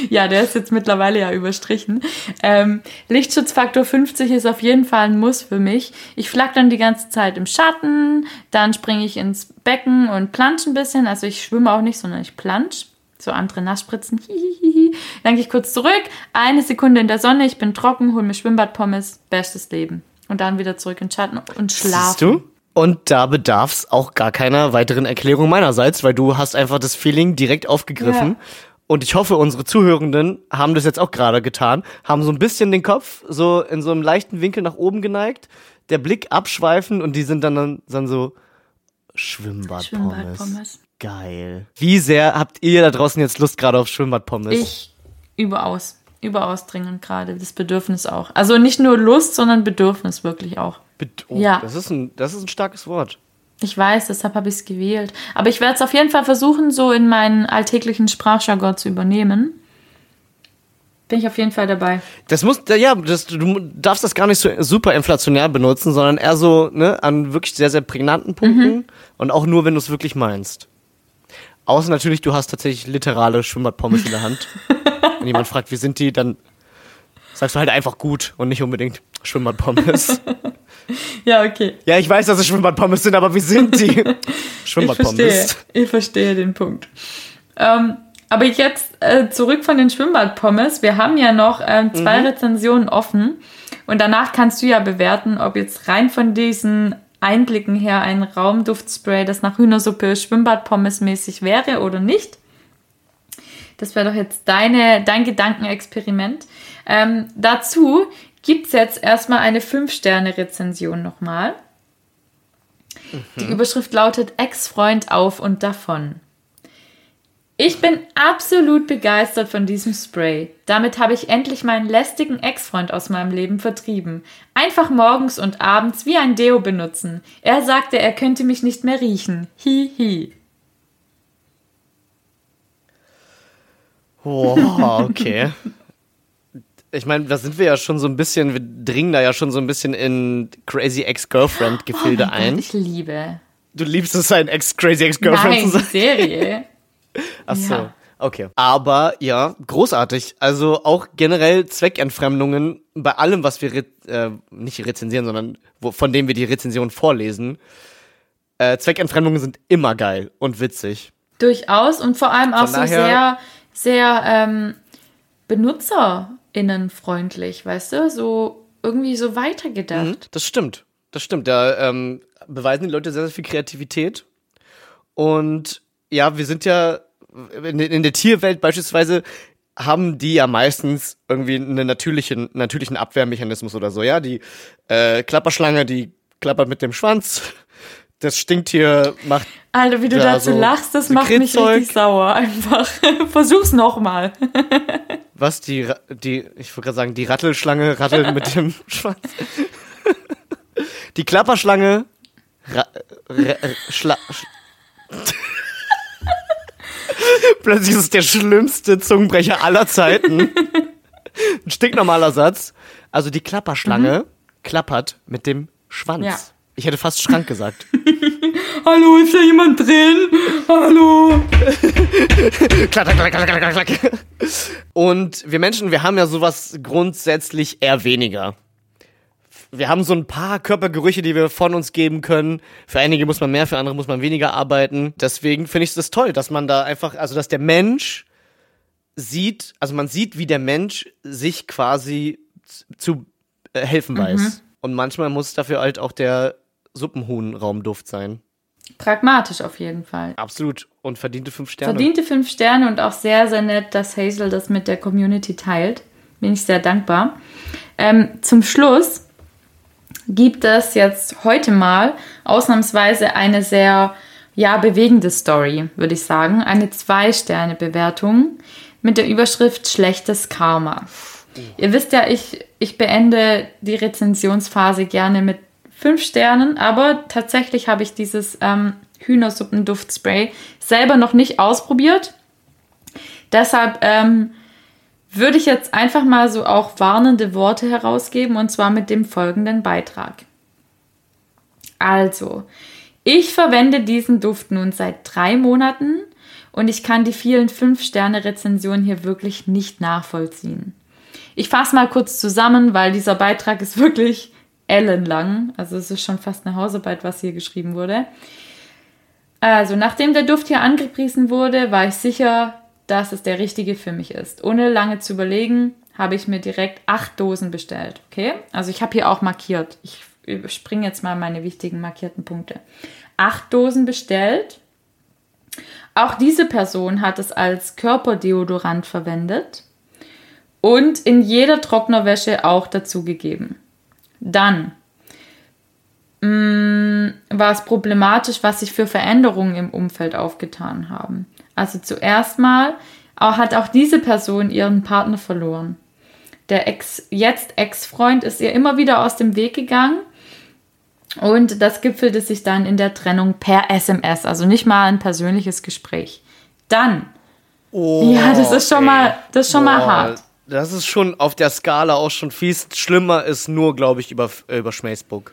A: Ja, der ist jetzt mittlerweile ja überstrichen. Ähm, Lichtschutzfaktor 50 ist auf jeden Fall ein Muss für mich. Ich flack dann die ganze Zeit im Schatten, dann springe ich ins Becken und plansch ein bisschen. Also ich schwimme auch nicht, sondern ich plansch. So andere Nassspritzen. Hihihihi. Dann gehe ich kurz zurück, eine Sekunde in der Sonne, ich bin trocken, hol mir Schwimmbadpommes, bestes Leben. Und dann wieder zurück in den Schatten und schlafen.
B: Siehst du? Und da bedarf es auch gar keiner weiteren Erklärung meinerseits, weil du hast einfach das Feeling direkt aufgegriffen.
A: Ja.
B: Und ich hoffe, unsere Zuhörenden haben das jetzt auch gerade getan, haben so ein bisschen den Kopf so in so einem leichten Winkel nach oben geneigt, der Blick abschweifen und die sind dann, dann so Schwimmbadpommes.
A: Schwimmbadpommes.
B: Geil. Wie sehr habt ihr da draußen jetzt Lust gerade auf Schwimmbadpommes?
A: Ich überaus, überaus dringend gerade, das Bedürfnis auch. Also nicht nur Lust, sondern Bedürfnis wirklich auch.
B: Oh,
A: Ja.
B: Das ist ein, das ist ein starkes Wort.
A: Ich weiß, deshalb habe ich es gewählt. Aber ich werde es auf jeden Fall versuchen, so in meinen alltäglichen Sprachjargon zu übernehmen. Bin ich auf jeden Fall dabei.
B: Das muss, ja, das, du darfst das gar nicht so super inflationär benutzen, sondern eher so, ne, an wirklich sehr, sehr prägnanten Punkten und auch nur, wenn du es wirklich meinst. Außer natürlich, du hast tatsächlich literale Schwimmbadpommes in der Hand. wenn jemand fragt, wie sind die, dann sagst du halt einfach gut und nicht unbedingt Schwimmbadpommes.
A: Ja, okay.
B: ja, ich weiß, dass es Schwimmbadpommes sind, aber wie sind die?
A: Ich verstehe.
B: Schwimmbadpommes.
A: Ich verstehe den Punkt. Ähm, aber jetzt äh, zurück von den Schwimmbadpommes. Wir haben ja noch ähm, zwei Rezensionen offen. Und danach kannst du ja bewerten, ob jetzt rein von diesen Einblicken her ein Raumduftspray, das nach Hühnersuppe Schwimmbadpommes mäßig wäre oder nicht. Das wäre doch jetzt deine, dein Gedankenexperiment. Ähm, dazu gibt es jetzt erstmal eine 5-Sterne-Rezension nochmal. Die Überschrift lautet Ex-Freund auf und davon. Ich bin absolut begeistert von diesem Spray. Damit habe ich endlich meinen lästigen Ex-Freund aus meinem Leben vertrieben. Einfach morgens und abends wie ein Deo benutzen. Er sagte, er könnte mich nicht mehr riechen. Hi hi.
B: Wow, okay. Ich meine, da sind wir ja schon so ein bisschen, wir dringen da ja schon so ein bisschen in Crazy Ex-Girlfriend-Gefilde
A: Oh
B: ein.
A: Gott, ich liebe.
B: Du liebst es, ein Ex-Crazy Ex-Girlfriend
A: Nein,
B: zu sein.
A: Serie.
B: Ach so.
A: ja.
B: Okay. Aber ja, großartig. Also auch generell Zweckentfremdungen bei allem, was wir äh, nicht rezensieren, sondern wo, von dem wir die Rezension vorlesen. Äh, Zweckentfremdungen sind immer geil und witzig.
A: Durchaus und vor allem auch so sehr, sehr ähm, benutzerinnenfreundlich, weißt du? So irgendwie so weitergedacht.
B: Mhm, Das stimmt. Das stimmt. Da ähm, beweisen die Leute sehr, sehr viel Kreativität. Und ja, wir sind ja in, der Tierwelt beispielsweise haben die ja meistens irgendwie einen natürlichen, natürlichen Abwehrmechanismus oder so, ja. Die äh, Klapperschlange, die klappert mit dem Schwanz. Das Stinktier macht
A: Alter, wie du
B: Ja,
A: dazu
B: so
A: lachst, das macht mich richtig sauer. Einfach. Versuch's nochmal.
B: was die, die, ich wollte gerade sagen, die Rattelschlange rattelt mit dem Schwanz. Die Klapperschlange ra, ra, schla, sch Plötzlich ist es der schlimmste Zungenbrecher aller Zeiten. Ein stinknormaler Satz. Also die Klapperschlange klappert mit dem Schwanz.
A: Ja.
B: Ich hätte fast Schrank gesagt.
A: Hallo, ist da jemand drin? Hallo.
B: klack, klack, klack, klack, klack, klack. Und wir Menschen, wir haben ja sowas grundsätzlich eher weniger. Wir haben so ein paar Körpergerüche, die wir von uns geben können. Für einige muss man mehr, für andere muss man weniger arbeiten. Deswegen finde ich es toll, dass man da einfach, also dass der Mensch sieht, also man sieht, wie der Mensch sich quasi zu äh, helfen weiß. Mhm. Und manchmal muss dafür halt auch der Suppenhuhnraumduft sein.
A: Pragmatisch auf jeden Fall.
B: Absolut. Und verdiente fünf Sterne.
A: Verdiente fünf Sterne und auch sehr, sehr nett, dass Hazel das mit der Community teilt. Bin ich sehr dankbar. Ähm, zum Schluss gibt es jetzt heute mal ausnahmsweise eine sehr ja, bewegende Story, würde ich sagen. Eine Zwei-Sterne-Bewertung mit der Überschrift Schlechtes Karma. Ihr wisst ja, ich, ich beende die Rezensionsphase gerne mit fünf Sternen, aber tatsächlich habe ich dieses ähm, Hühnersuppenduftspray selber noch nicht ausprobiert. Deshalb ähm, würde ich jetzt einfach mal so auch warnende Worte herausgeben und zwar mit dem folgenden Beitrag. Also, ich verwende diesen Duft nun seit drei Monaten und ich kann die vielen 5-Sterne-Rezensionen hier wirklich nicht nachvollziehen. Ich fasse mal kurz zusammen, weil dieser Beitrag ist wirklich ellenlang. Also es ist schon fast eine Hausarbeit, was hier geschrieben wurde. Also, nachdem der Duft hier angepriesen wurde, war ich sicher, dass es der richtige für mich ist. Ohne lange zu überlegen, habe ich mir direkt acht Dosen bestellt. Okay? Also ich habe hier auch markiert. Ich springe jetzt mal meine wichtigen markierten Punkte. Acht Dosen bestellt. Auch diese Person hat es als Körperdeodorant verwendet und in jeder Trocknerwäsche auch dazugegeben. Dann mh, mm, war es problematisch, was sich für Veränderungen im Umfeld aufgetan haben. Also zuerst mal hat auch diese Person ihren Partner verloren. Der Ex, jetzt Ex-Freund ist ihr immer wieder aus dem Weg gegangen und das gipfelte sich dann in der Trennung per SMS, also nicht mal ein persönliches Gespräch. Dann, oh, ja, das ist schon ey. mal, das ist schon Boah. mal hart
B: das ist schon auf der Skala auch schon fies. Schlimmer ist nur, glaube ich, über, über Facebook.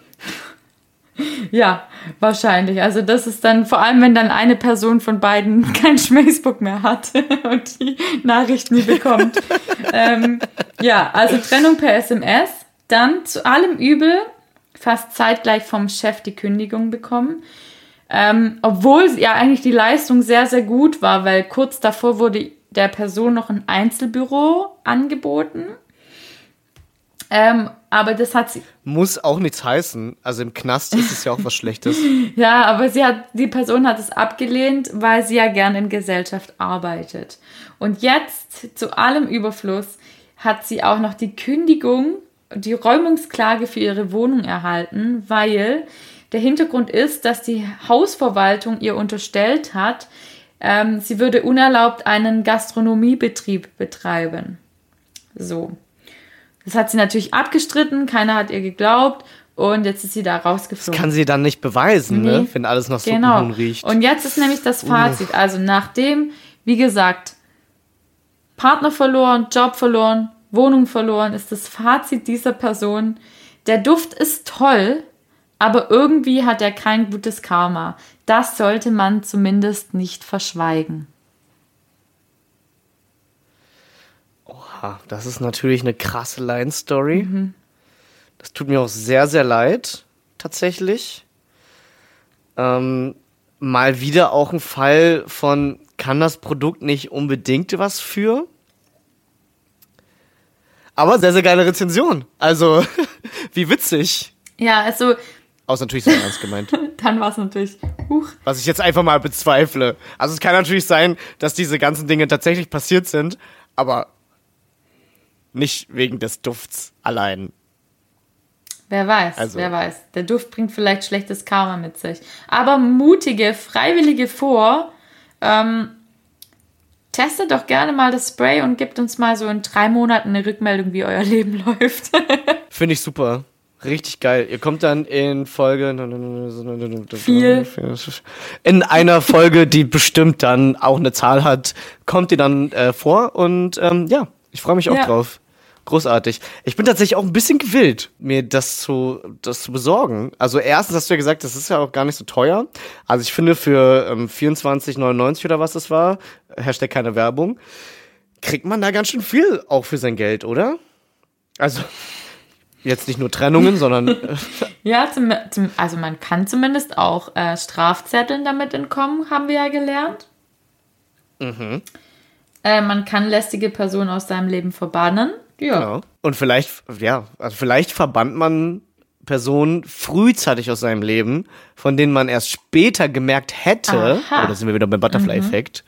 A: Ja, wahrscheinlich. Also das ist dann vor allem, wenn dann eine Person von beiden kein Facebook mehr hat und die Nachricht nie bekommt. ähm, ja, also Trennung per SMS. Dann zu allem Übel fast zeitgleich vom Chef die Kündigung bekommen. Ähm, obwohl ja eigentlich die Leistung sehr, sehr gut war, weil kurz davor wurde der Person noch ein Einzelbüro angeboten. Ähm, aber das hat sie.
B: Muss auch nichts heißen. Also im Knast ist es ja auch was Schlechtes.
A: ja, aber sie hat, die Person hat es abgelehnt, weil sie ja gern in Gesellschaft arbeitet. Und jetzt, zu allem Überfluss, hat sie auch noch die Kündigung, die Räumungsklage für ihre Wohnung erhalten, weil der Hintergrund ist, dass die Hausverwaltung ihr unterstellt hat, ähm, sie würde unerlaubt einen Gastronomiebetrieb betreiben. So. Das hat sie natürlich abgestritten, keiner hat ihr geglaubt und jetzt ist sie da rausgeflogen.
B: Das kann sie dann nicht beweisen, ne? nee. ne? wenn alles nach genau. Suppenhuhn riecht.
A: Und jetzt ist nämlich das Fazit. Also nachdem, wie gesagt, Partner verloren, Job verloren, Wohnung verloren, ist das Fazit dieser Person, der Duft ist toll, aber irgendwie hat er kein gutes Karma. Das sollte man zumindest nicht verschweigen.
B: Oha, das ist natürlich eine krasse Line-Story. Mhm. Das tut mir auch sehr, sehr leid, tatsächlich. Ähm, mal wieder auch ein Fall von, kann das Produkt nicht unbedingt was für? Aber sehr, sehr geile Rezension. Also, wie witzig.
A: Ja, also
B: Außer natürlich sehr ernst gemeint.
A: Dann war es natürlich. Huch.
B: Was ich jetzt einfach mal bezweifle. Also es kann natürlich sein, dass diese ganzen Dinge tatsächlich passiert sind, aber nicht wegen des Dufts allein.
A: Wer weiß, also. wer weiß. Der Duft bringt vielleicht schlechtes Karma mit sich. Aber mutige, freiwillige vor, ähm, testet doch gerne mal das Spray und gebt uns mal so in drei Monaten eine Rückmeldung, wie euer Leben läuft.
B: Finde ich super. Richtig geil. Ihr kommt dann in Folge
A: Viel.
B: in einer Folge, die bestimmt dann auch eine Zahl hat, kommt ihr dann äh, vor und ähm, ja, ich freue mich auch ja. drauf. großartig. Ich bin tatsächlich auch ein bisschen gewillt, mir das zu, das zu besorgen. Also erstens hast du ja gesagt, das ist ja auch gar nicht so teuer. Also ich finde für ähm, 24,99 oder was das war, Hashtag keine Werbung, kriegt man da ganz schön viel auch für sein Geld, oder? Also jetzt nicht nur Trennungen, sondern äh,
A: Ja, zum, zum, also man kann zumindest auch äh, Strafzetteln damit entkommen, haben wir ja gelernt.
B: Mhm.
A: Äh, man kann lästige Personen aus seinem Leben verbannen. Ja.
B: Genau. Und vielleicht, ja, also vielleicht verbannt man Personen frühzeitig aus seinem Leben, von denen man erst später gemerkt hätte,
A: Aha.
B: oder sind wir wieder beim Butterfly-Effekt,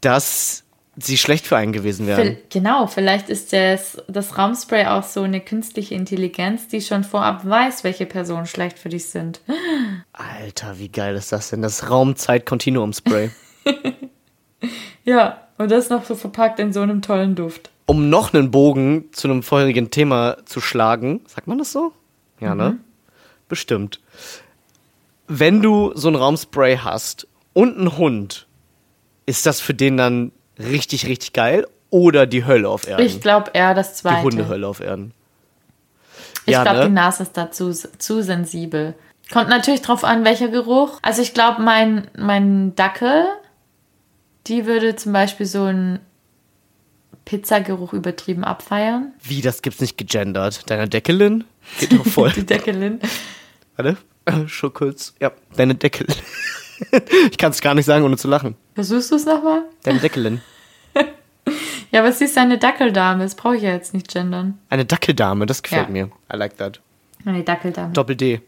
B: dass sie schlecht für einen gewesen wären.
A: Genau, vielleicht ist das, das Raumspray auch so eine künstliche Intelligenz, die schon vorab weiß, welche Personen schlecht für dich sind.
B: Alter, wie geil ist das denn? Das Raumzeit-Kontinuum-Spray.
A: Ja, und das noch so verpackt in so einem tollen Duft.
B: um noch einen Bogen zu einem vorherigen Thema zu schlagen, sagt man das so? Ja, ne? Bestimmt. Wenn du so ein Raumspray hast und einen Hund, ist das für den dann richtig, richtig geil oder die Hölle auf Erden?
A: Ich glaube eher das
B: die
A: zweite.
B: Hundehölle auf Erden.
A: Ich
B: Ja,
A: glaube,
B: ne?
A: die Nase ist da zu, sensibel. Kommt natürlich drauf an, welcher Geruch. Also ich glaube, mein, mein Dackel, die würde zum Beispiel so einen Pizzageruch übertrieben abfeiern.
B: Wie, das gibt's nicht gegendert? Deine Deckelin? Geht doch voll.
A: Die Deckelin.
B: Warte. Schon kurz. Ja, deine Deckelin. ich kann es gar nicht sagen, ohne zu lachen.
A: Versuchst du es nochmal?
B: Deine Deckelin.
A: Ja, aber sie ist eine Dackeldame. Das brauche ich ja jetzt nicht gendern.
B: Eine Dackeldame, das gefällt
A: Ja.
B: mir. I like that.
A: Eine Dackeldame.
B: Doppel D.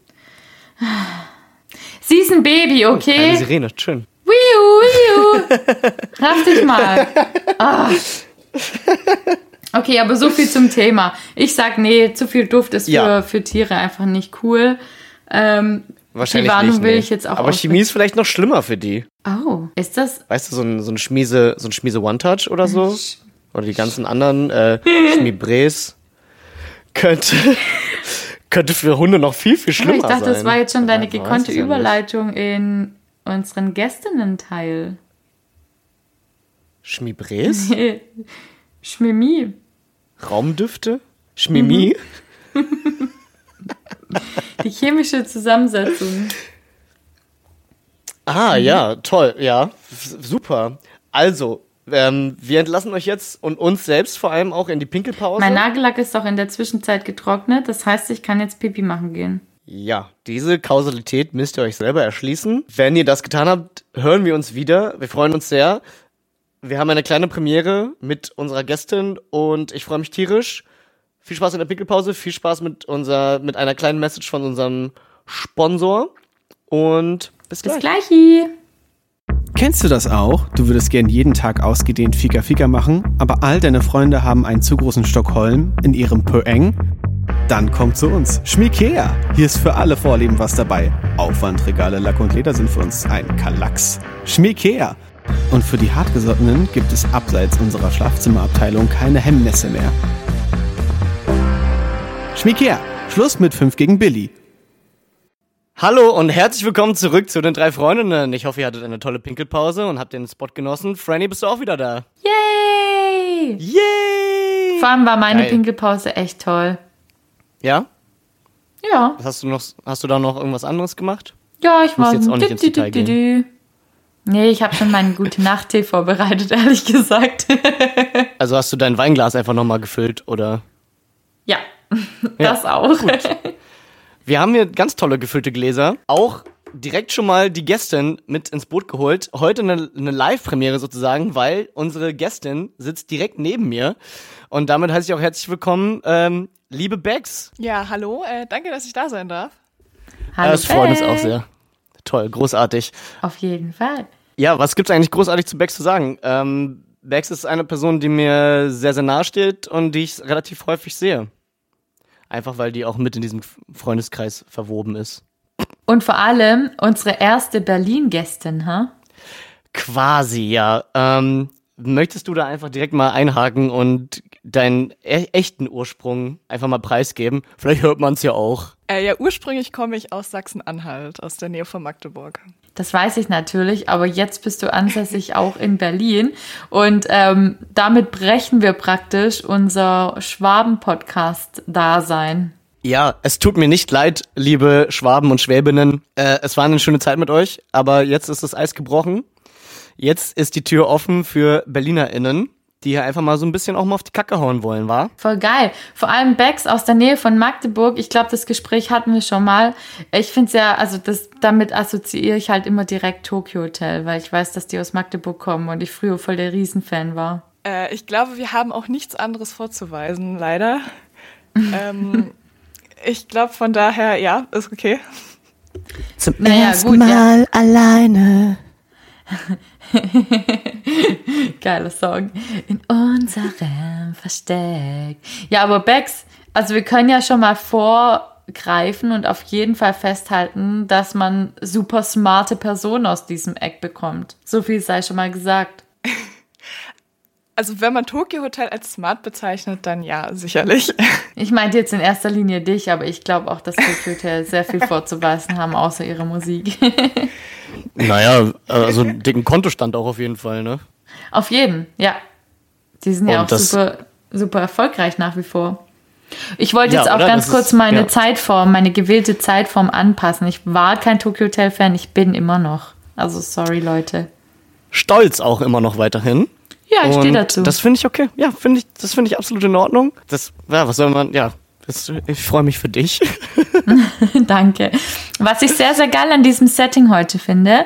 A: Sie ist ein Baby,
B: Eine
A: okay?
B: Sirene, schön.
A: Wiu, wiu. Raff dich mal. Ah. Okay, aber so viel zum Thema. Ich sag, nee, zu viel Duft ist für,
B: Ja.
A: für Tiere einfach nicht cool. Ähm,
B: Wahrscheinlich
A: die Warnung
B: nicht,
A: will
B: nee.
A: ich jetzt auch
B: Aber Chemie ist vielleicht noch schlimmer für die.
A: Oh, ist das?
B: Weißt du, so ein, so ein Schmiese, so ein Schmiese One-Touch oder so? Oder die ganzen anderen äh, Schmiebres könnte, könnte für Hunde noch viel, viel schlimmer
A: ich dachte,
B: sein.
A: das war jetzt schon deine gekonnte
B: ja nicht.
A: Überleitung in unseren Gästinnen-Teil.
B: Schmiebres?
A: Schmimi.
B: Raumdüfte? Schmimi?
A: Die chemische Zusammensetzung.
B: Ah, ja, toll, ja, super. Also, ähm, wir entlassen euch jetzt und uns selbst vor allem auch in die Pinkelpause.
A: Mein Nagellack ist auch in der Zwischenzeit getrocknet. Das heißt, ich kann jetzt Pipi machen gehen.
B: Ja, diese Kausalität müsst ihr euch selber erschließen. Wenn ihr das getan habt, hören wir uns wieder. Wir freuen uns sehr. Wir haben eine kleine Premiere mit unserer Gästin und ich freue mich tierisch. Viel Spaß in der Pickelpause, viel Spaß mit unser, mit einer kleinen Message von unserem Sponsor und bis
A: Bis
B: gleich.
A: gleich.
C: Kennst du das auch? Du würdest gern jeden Tag ausgedehnt Fika Fika machen, aber all deine Freunde haben einen zu großen Stockholm in ihrem Pöeng? Dann kommt zu uns. Schmiekea. Hier ist für alle Vorlieben was dabei. Aufwandregale, Lack und Leder sind für uns ein Kalacks. Schmiekea. Und für die Hartgesottenen gibt es abseits unserer Schlafzimmerabteilung keine Hemmnisse mehr. Schmiekea. Schluss mit 5 gegen Billy.
B: Hallo und herzlich willkommen zurück zu den drei Freundinnen. Ich hoffe, ihr hattet eine tolle Pinkelpause und habt den Spot genossen. Franny, bist du auch wieder da?
A: Yay!
B: Yay!
A: Vor allem war meine
B: Geil.
A: Pinkelpause echt toll.
B: Ja?
A: Ja.
B: Was hast du noch, hast du da noch irgendwas anderes gemacht?
A: Ja, ich war
B: jetzt auch nicht ins Detail gehen.
A: Nee, ich habe schon meinen gute Nacht-Tee vorbereitet, ehrlich gesagt.
B: Also hast du dein Weinglas einfach nochmal gefüllt oder?
A: ja, das auch.
B: Wir haben hier ganz tolle gefüllte Gläser. Auch direkt schon mal die Gästin mit ins Boot geholt. Heute eine, eine Live-Premiere sozusagen, weil unsere Gästin sitzt direkt neben mir. Und damit heiße ich auch herzlich willkommen, ähm, liebe Bex.
D: Ja, hallo, äh, danke, dass ich da sein darf.
A: Hallo,
B: das freut uns auch sehr. Toll, großartig.
A: Auf jeden Fall.
B: Ja, was gibt's eigentlich großartig zu Bex zu sagen? Ähm, Bex ist eine Person, die mir sehr, sehr nahe steht und die ich relativ häufig sehe. Einfach weil die auch mit in diesem Freundeskreis verwoben ist.
A: Und vor allem unsere erste Berlin-Gästin, ha?
B: Quasi, ja. Ähm, möchtest du da einfach direkt mal einhaken und deinen e echten Ursprung einfach mal preisgeben? Vielleicht hört man es ja auch.
D: Äh, ja, ursprünglich komme ich aus Sachsen-Anhalt, aus der Nähe von Magdeburg.
A: Das weiß ich natürlich, aber jetzt bist du ansässig auch in Berlin. Und ähm, damit brechen wir praktisch unser Schwaben-Podcast-Dasein.
B: Ja, es tut mir nicht leid, liebe Schwaben und Schwäbinnen. Äh, es war eine schöne Zeit mit euch, aber jetzt ist das Eis gebrochen. Jetzt ist die Tür offen für BerlinerInnen, die hier einfach mal so ein bisschen auch mal auf die Kacke hauen wollen, war?
A: Voll geil. Vor allem Becks aus der Nähe von Magdeburg. Ich glaube, das Gespräch hatten wir schon mal. Ich finde es ja, also das, damit assoziiere ich halt immer direkt Tokyo Hotel, weil ich weiß, dass die aus Magdeburg kommen und ich früher voll der Riesenfan war.
D: Äh, ich glaube, wir haben auch nichts anderes vorzuweisen, leider. ähm, ich glaube, von daher, ja, ist okay.
B: Zum
A: Naja,
B: ersten
A: gut, ja.
B: Mal alleine.
A: Geiler Song. In unserem Versteck. Ja, aber Bex, also wir können ja schon mal vorgreifen und auf jeden Fall festhalten, dass man super smarte Personen aus diesem Eck bekommt. So viel sei schon mal gesagt.
D: Also wenn man Tokyo Hotel als smart bezeichnet, dann ja, sicherlich.
A: Ich meinte jetzt in erster Linie dich, aber ich glaube auch, dass Tokyo Hotel sehr viel vorzuweisen haben, außer ihrer Musik.
B: Naja, also einen dicken Kontostand auch auf jeden Fall, ne?
A: Auf jeden, ja. Die sind ja
B: Und
A: auch
B: das-
A: super, super erfolgreich nach wie vor. Ich wollte
B: Ja,
A: jetzt auch
B: oder?
A: ganz
B: Das
A: kurz
B: ist-
A: meine
B: ja.
A: Zeitform, meine gewählte Zeitform anpassen. Ich war kein Tokyo Hotel Fan, ich bin immer noch. Also sorry, Leute.
B: Stolz auch immer noch weiterhin.
A: Ja, ich stehe dazu.
B: Das finde ich okay. Ja, finde ich, das finde ich absolut in Ordnung. Das, ja, was soll man, ja, das, ich freue mich für dich.
A: Danke. Was ich sehr, sehr geil an diesem Setting heute finde,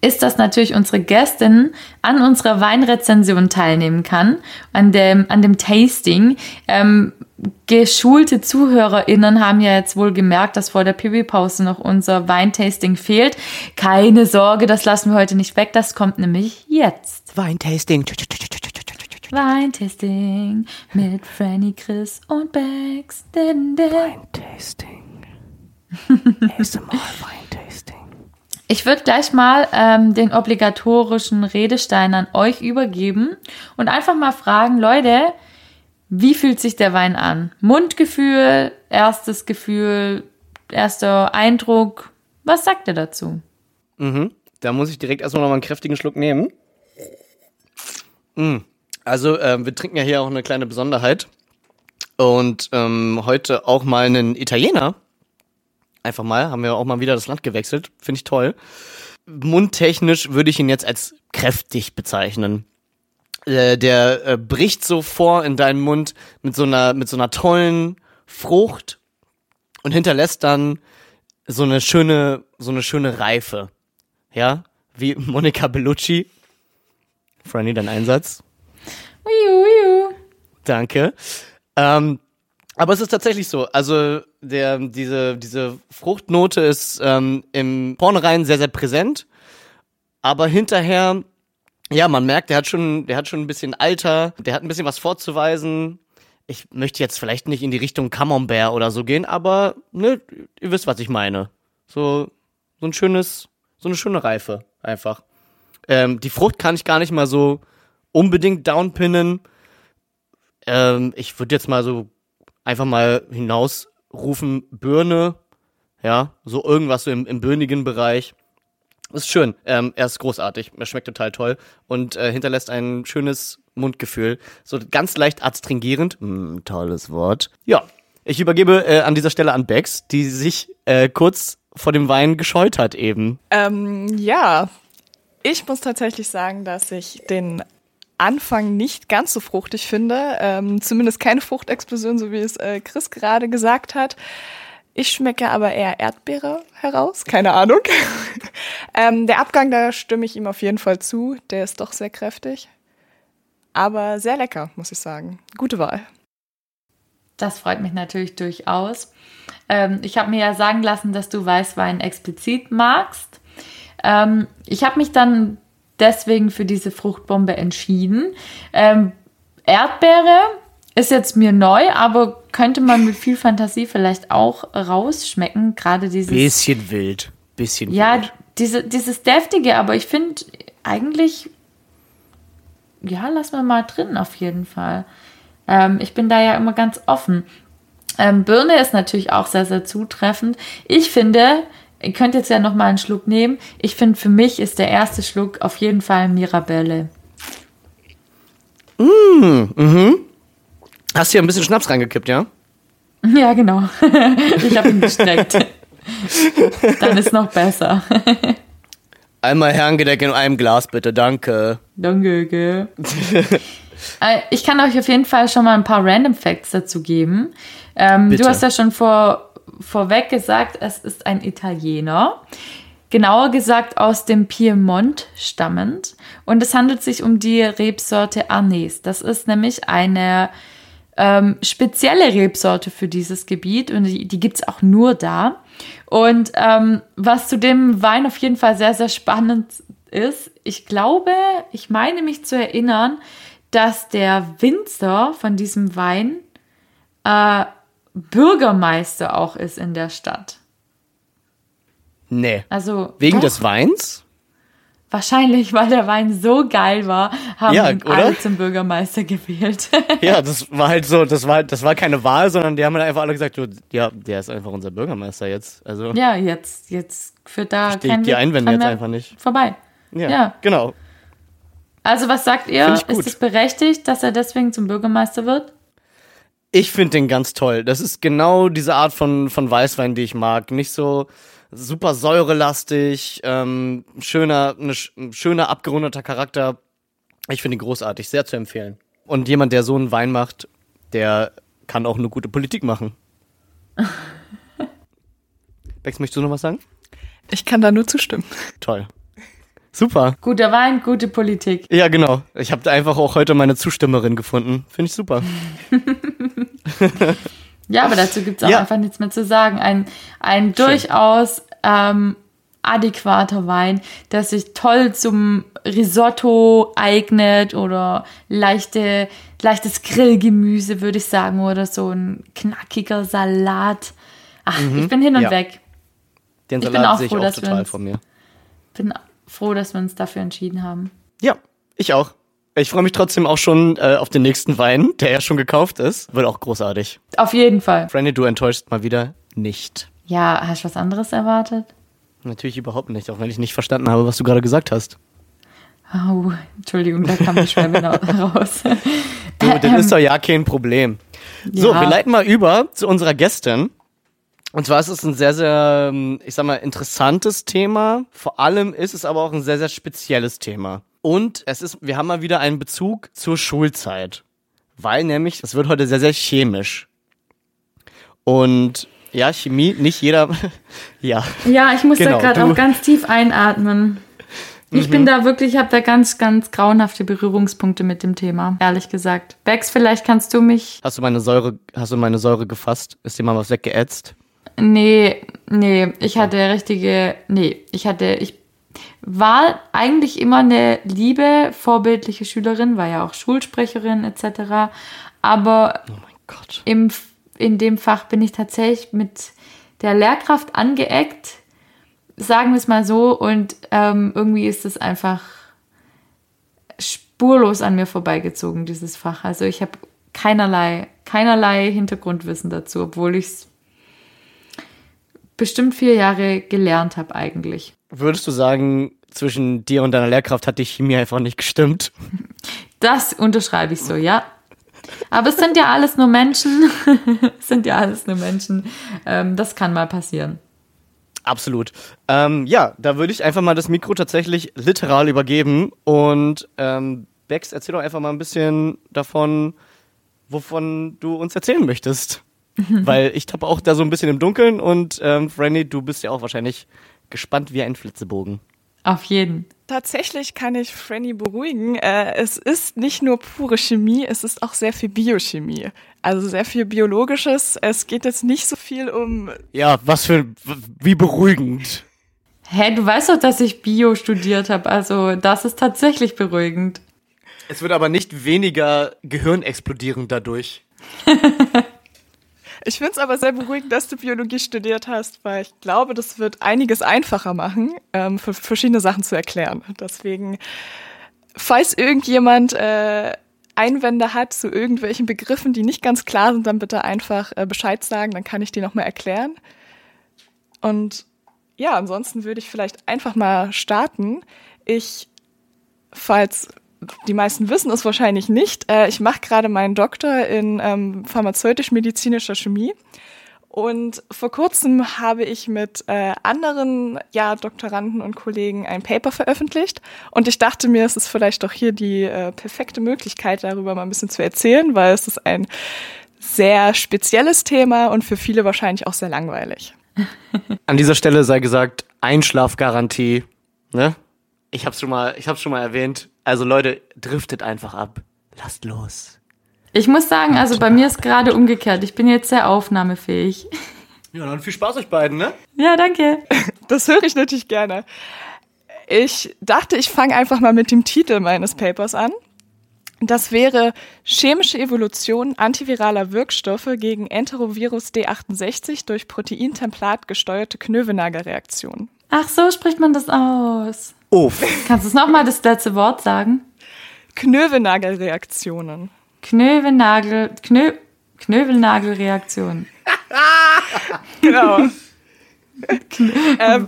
A: ist, dass natürlich unsere Gästin an unserer Weinrezension teilnehmen kann, an dem, an dem Tasting. Ähm, geschulte ZuhörerInnen haben ja jetzt wohl gemerkt, dass vor der Pipi-Pause noch unser Weintasting fehlt. Keine Sorge, das lassen wir heute nicht weg, das kommt nämlich jetzt.
B: Weintasting.
A: Weintasting mit Franny, Chris und Bex.
B: Weintasting. Nächste Mal Weintasting.
A: Ich würde gleich mal ähm, den obligatorischen Redestein an euch übergeben und einfach mal fragen, Leute, wie fühlt sich der Wein an? Mundgefühl, erstes Gefühl, erster Eindruck. Was sagt ihr dazu?
B: Mhm. Da muss ich direkt erstmal noch mal einen kräftigen Schluck nehmen. Mm. Also, ähm, wir trinken ja hier auch eine kleine Besonderheit. Und ähm, heute auch mal einen Italiener. Einfach mal, haben wir auch mal wieder das Land gewechselt. Finde ich toll. Mundtechnisch würde ich ihn jetzt als kräftig bezeichnen. Äh, der äh, bricht so vor in deinen Mund mit so einer, mit so einer tollen Frucht und hinterlässt dann so eine schöne, so eine schöne Reife. Ja, wie Monika Bellucci. Franny, dein Einsatz.
A: Uiu, uiu.
B: Danke. Ähm, aber es ist tatsächlich so. Also der, diese, diese Fruchtnote ist ähm, im Vornherein sehr, sehr präsent. Aber hinterher, ja, man merkt, der hat schon, der hat schon ein bisschen Alter, der hat ein bisschen was vorzuweisen. Ich möchte jetzt vielleicht nicht in die Richtung Camembert oder so gehen, aber ne, ihr wisst, was ich meine. So, so ein schönes, so eine schöne Reife einfach. Ähm, die Frucht kann ich gar nicht mal so unbedingt downpinnen. Ähm, ich würde jetzt mal so einfach mal hinausrufen, Birne, ja, so irgendwas so im, im birnigen Bereich. Ist schön. Ähm, er ist großartig. Er schmeckt total toll und äh, hinterlässt ein schönes Mundgefühl. So ganz leicht adstringierend. Mm, tolles Wort. Ja, ich übergebe äh, an dieser Stelle an Bex, die sich äh, kurz vor dem Wein gescheut hat eben.
D: Ähm, ja, ich muss tatsächlich sagen, dass ich den Anfang nicht ganz so fruchtig finde. Ähm, zumindest keine Fruchtexplosion, so wie es äh, Chris gerade gesagt hat. Ich schmecke aber eher Erdbeere heraus, keine Ahnung. ähm, der Abgang, da stimme ich ihm auf jeden Fall zu. Der ist doch sehr kräftig. Aber sehr lecker, muss ich sagen. Gute Wahl.
A: Das freut mich natürlich durchaus. Ähm, ich habe mir ja sagen lassen, dass du Weißwein explizit magst. Ähm, ich habe mich dann deswegen für diese Fruchtbombe entschieden. Ähm, Erdbeere ist jetzt mir neu, aber könnte man mit viel Fantasie vielleicht auch rausschmecken. Gerade dieses.
B: Bisschen wild. Bisschen
A: Ja,
B: wild.
A: diese, dieses deftige, aber ich finde eigentlich, ja, lass mal mal drin auf jeden Fall. Ähm, ich bin da ja immer ganz offen. Ähm, Birne ist natürlich auch sehr, sehr zutreffend. Ich finde, ihr könnt jetzt ja noch mal einen Schluck nehmen. Ich finde, für mich ist der erste Schluck auf jeden Fall Mirabelle.
B: Hast hier ein bisschen Schnaps reingekippt, ja?
A: Ja, genau. ich habe ihn gestreckt. Dann ist noch besser.
B: Einmal Herrengedeck in einem Glas, bitte, danke.
A: Danke, gell? Äh, ich kann euch auf jeden Fall schon mal ein paar Random Facts dazu geben. Ähm, du hast ja schon vor, vorweg gesagt, es ist ein Italiener. Genauer gesagt aus dem Piemont stammend. Und es handelt sich um die Rebsorte Arnes. Das ist nämlich eine ähm, spezielle Rebsorte für dieses Gebiet und die, die gibt es auch nur da. Und ähm, was zu dem Wein auf jeden Fall sehr, sehr spannend ist, ich glaube, ich meine mich zu erinnern, dass der Winzer von diesem Wein äh, Bürgermeister auch ist in der Stadt.
B: Nee.
A: Also
B: Wegen
A: doch,
B: des Weins?
A: wahrscheinlich, weil der Wein so geil war, haben
B: Ja,
A: ihn
B: oder?
A: alle zum Bürgermeister gewählt.
B: Ja, das war halt so, das war, das war keine Wahl, sondern die haben halt einfach alle gesagt, ja, der ist einfach unser Bürgermeister jetzt. Also,
A: ja, jetzt, jetzt führt da kein
B: die Einwände jetzt einfach nicht.
A: vorbei.
B: ja,
A: ja.
B: genau.
A: Also was sagt ihr? Ist es berechtigt, dass er deswegen zum Bürgermeister wird?
B: Ich finde den ganz toll. Das ist genau diese Art von, von Weißwein, die ich mag. Nicht so super säurelastig, ähm, schöner, ne, schöner, abgerundeter Charakter. Ich finde ihn großartig, sehr zu empfehlen. Und jemand, der so einen Wein macht, der kann auch eine gute Politik machen. Bex, möchtest du noch was sagen?
D: Ich kann da nur zustimmen.
B: Toll. Super.
A: Guter Wein, gute Politik.
B: Ja, genau. Ich habe einfach auch heute meine Zustimmerin gefunden. Finde ich super.
A: Ja, aber dazu gibt es auch
B: Ja.
A: einfach nichts mehr zu sagen. Ein, ein durchaus ähm, adäquater Wein, der sich toll zum Risotto eignet oder leichte, leichtes Grillgemüse, würde ich sagen, oder so ein knackiger Salat. Ach, ich bin hin und
B: Mhm. Ja.
A: weg.
B: Den
A: Ich bin
B: Salat
A: auch
B: sehe ich
A: froh,
B: auch total von mir.
A: Bin froh, dass wir uns dafür entschieden haben.
B: Ja, ich auch. Ich freue mich trotzdem auch schon äh, auf den nächsten Wein, der ja schon gekauft ist. Wird auch großartig.
A: Auf jeden Fall.
B: Franny, du enttäuschst mal wieder nicht.
A: Ja, hast du was anderes erwartet?
B: Natürlich überhaupt nicht, auch wenn ich nicht verstanden habe, was du gerade gesagt hast.
A: Oh, Entschuldigung, da kam die Schwämme raus.
B: Du, das ist doch ja kein Problem. So,
A: Ja.
B: wir leiten mal über zu unserer Gästin. Und zwar ist es ein sehr, sehr, ähm, ich sag mal, interessantes Thema. Vor allem ist es aber auch ein sehr, sehr spezielles Thema. Und es ist, wir haben mal wieder einen Bezug zur Schulzeit. Weil nämlich, es wird heute sehr, sehr chemisch. Und ja, Chemie, nicht jeder, ja.
A: Ja, ich muss
B: Genau,
A: da gerade
B: Mhm.
A: auch ganz tief einatmen. Ich bin da wirklich, habe da ganz, ganz grauenhafte Berührungspunkte mit dem Thema, ehrlich gesagt. Bex, vielleicht kannst du mich.
B: Hast du meine Säure, hast du meine Säure gefasst? Ist dir mal was weggeätzt?
A: Nee, nee, ich hatte richtige. Nee, ich hatte. Ich war eigentlich immer eine liebe, vorbildliche Schülerin, war ja auch Schulsprecherin etc. Aber
B: Oh mein Gott.
A: im, in dem Fach bin ich tatsächlich mit der Lehrkraft angeeckt, sagen wir es mal so, und ähm, irgendwie ist es einfach spurlos an mir vorbeigezogen, dieses Fach. Also ich habe keinerlei, keinerlei Hintergrundwissen dazu, obwohl ich es bestimmt vier Jahre gelernt habe eigentlich.
B: Würdest du sagen, zwischen dir und deiner Lehrkraft hat die Chemie einfach nicht gestimmt?
A: Das unterschreibe ich so, ja. Aber es sind ja alles nur Menschen. es sind ja alles nur Menschen. Ähm, das kann mal passieren.
B: Absolut. Ähm, ja, da würde ich einfach mal das Mikro tatsächlich literal übergeben. Und ähm, Bex, erzähl doch einfach mal ein bisschen davon, wovon du uns erzählen möchtest. Weil ich tappe auch da so ein bisschen im Dunkeln und ähm, Franny, du bist ja auch wahrscheinlich gespannt wie ein Flitzebogen.
A: Auf jeden.
D: Tatsächlich kann ich Franny beruhigen. Äh, es ist nicht nur pure Chemie, es ist auch sehr viel Biochemie. Also sehr viel Biologisches. Es geht jetzt nicht so viel um
B: Ja, was für, wie beruhigend.
A: Hä, du weißt doch, dass ich Bio studiert habe. Also das ist tatsächlich beruhigend.
B: Es wird aber nicht weniger Gehirn explodieren dadurch.
D: Ich finde es aber sehr beruhigend, dass du Biologie studiert hast, weil ich glaube, das wird einiges einfacher machen, ähm, für verschiedene Sachen zu erklären. Deswegen, falls irgendjemand äh, Einwände hat zu irgendwelchen Begriffen, die nicht ganz klar sind, dann bitte einfach äh, Bescheid sagen, dann kann ich die nochmal erklären. Und ja, ansonsten würde ich vielleicht einfach mal starten. Ich, falls die meisten wissen es wahrscheinlich nicht, äh, ich mache gerade meinen Doktor in ähm, pharmazeutisch-medizinischer Chemie. Und vor kurzem habe ich mit äh, anderen ja, Doktoranden und Kollegen ein Paper veröffentlicht. Und ich dachte mir, es ist vielleicht doch hier die äh, perfekte Möglichkeit, darüber mal ein bisschen zu erzählen, weil es ist ein sehr spezielles Thema und für viele wahrscheinlich auch sehr langweilig.
B: An dieser Stelle sei gesagt, Einschlafgarantie, ne? Ich hab's schon schon mal erwähnt. Also Leute, driftet einfach ab. Lasst los.
A: Ich muss sagen, also bei mir ist gerade umgekehrt. Ich bin jetzt sehr aufnahmefähig.
B: Ja, dann viel Spaß euch beiden, ne?
A: Ja, danke.
D: Das höre ich natürlich gerne. Ich dachte, ich fange einfach mal mit dem Titel meines Papers an. Das wäre chemische Evolution antiviraler Wirkstoffe gegen Enterovirus D68 durch Proteintemplat gesteuerte Knövenagerreaktion.
A: Ach, so spricht man das aus.
B: Uff.
A: Kannst du es nochmal das letzte Wort sagen?
D: Knövenagerreaktionen.
A: Knövelnagel, Knö, Knövelnagelreaktion.
D: Genau. ähm,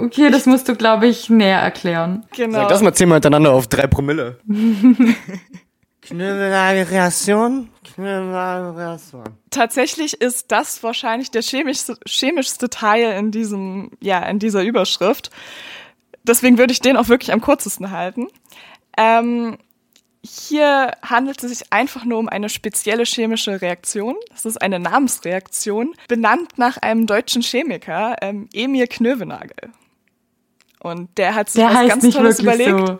A: Okay, das musst du, glaube ich, näher erklären.
D: genau.
B: Sag das mal zehnmal hintereinander auf drei Promille. Knödelnagelreaktion. Knödelnagelreaktion.
D: Tatsächlich ist das wahrscheinlich der chemischste, chemischste Teil in diesem, ja, in dieser Überschrift. Deswegen würde ich den auch wirklich am kürzesten halten. Ähm, hier handelt es sich einfach nur um eine spezielle chemische Reaktion. Das ist eine Namensreaktion, benannt nach einem deutschen Chemiker, ähm, Emil Knövenagel. Und der hat sich
A: Der
D: was
A: heißt
D: ganz
A: nicht
D: Tolles überlegt.
A: so.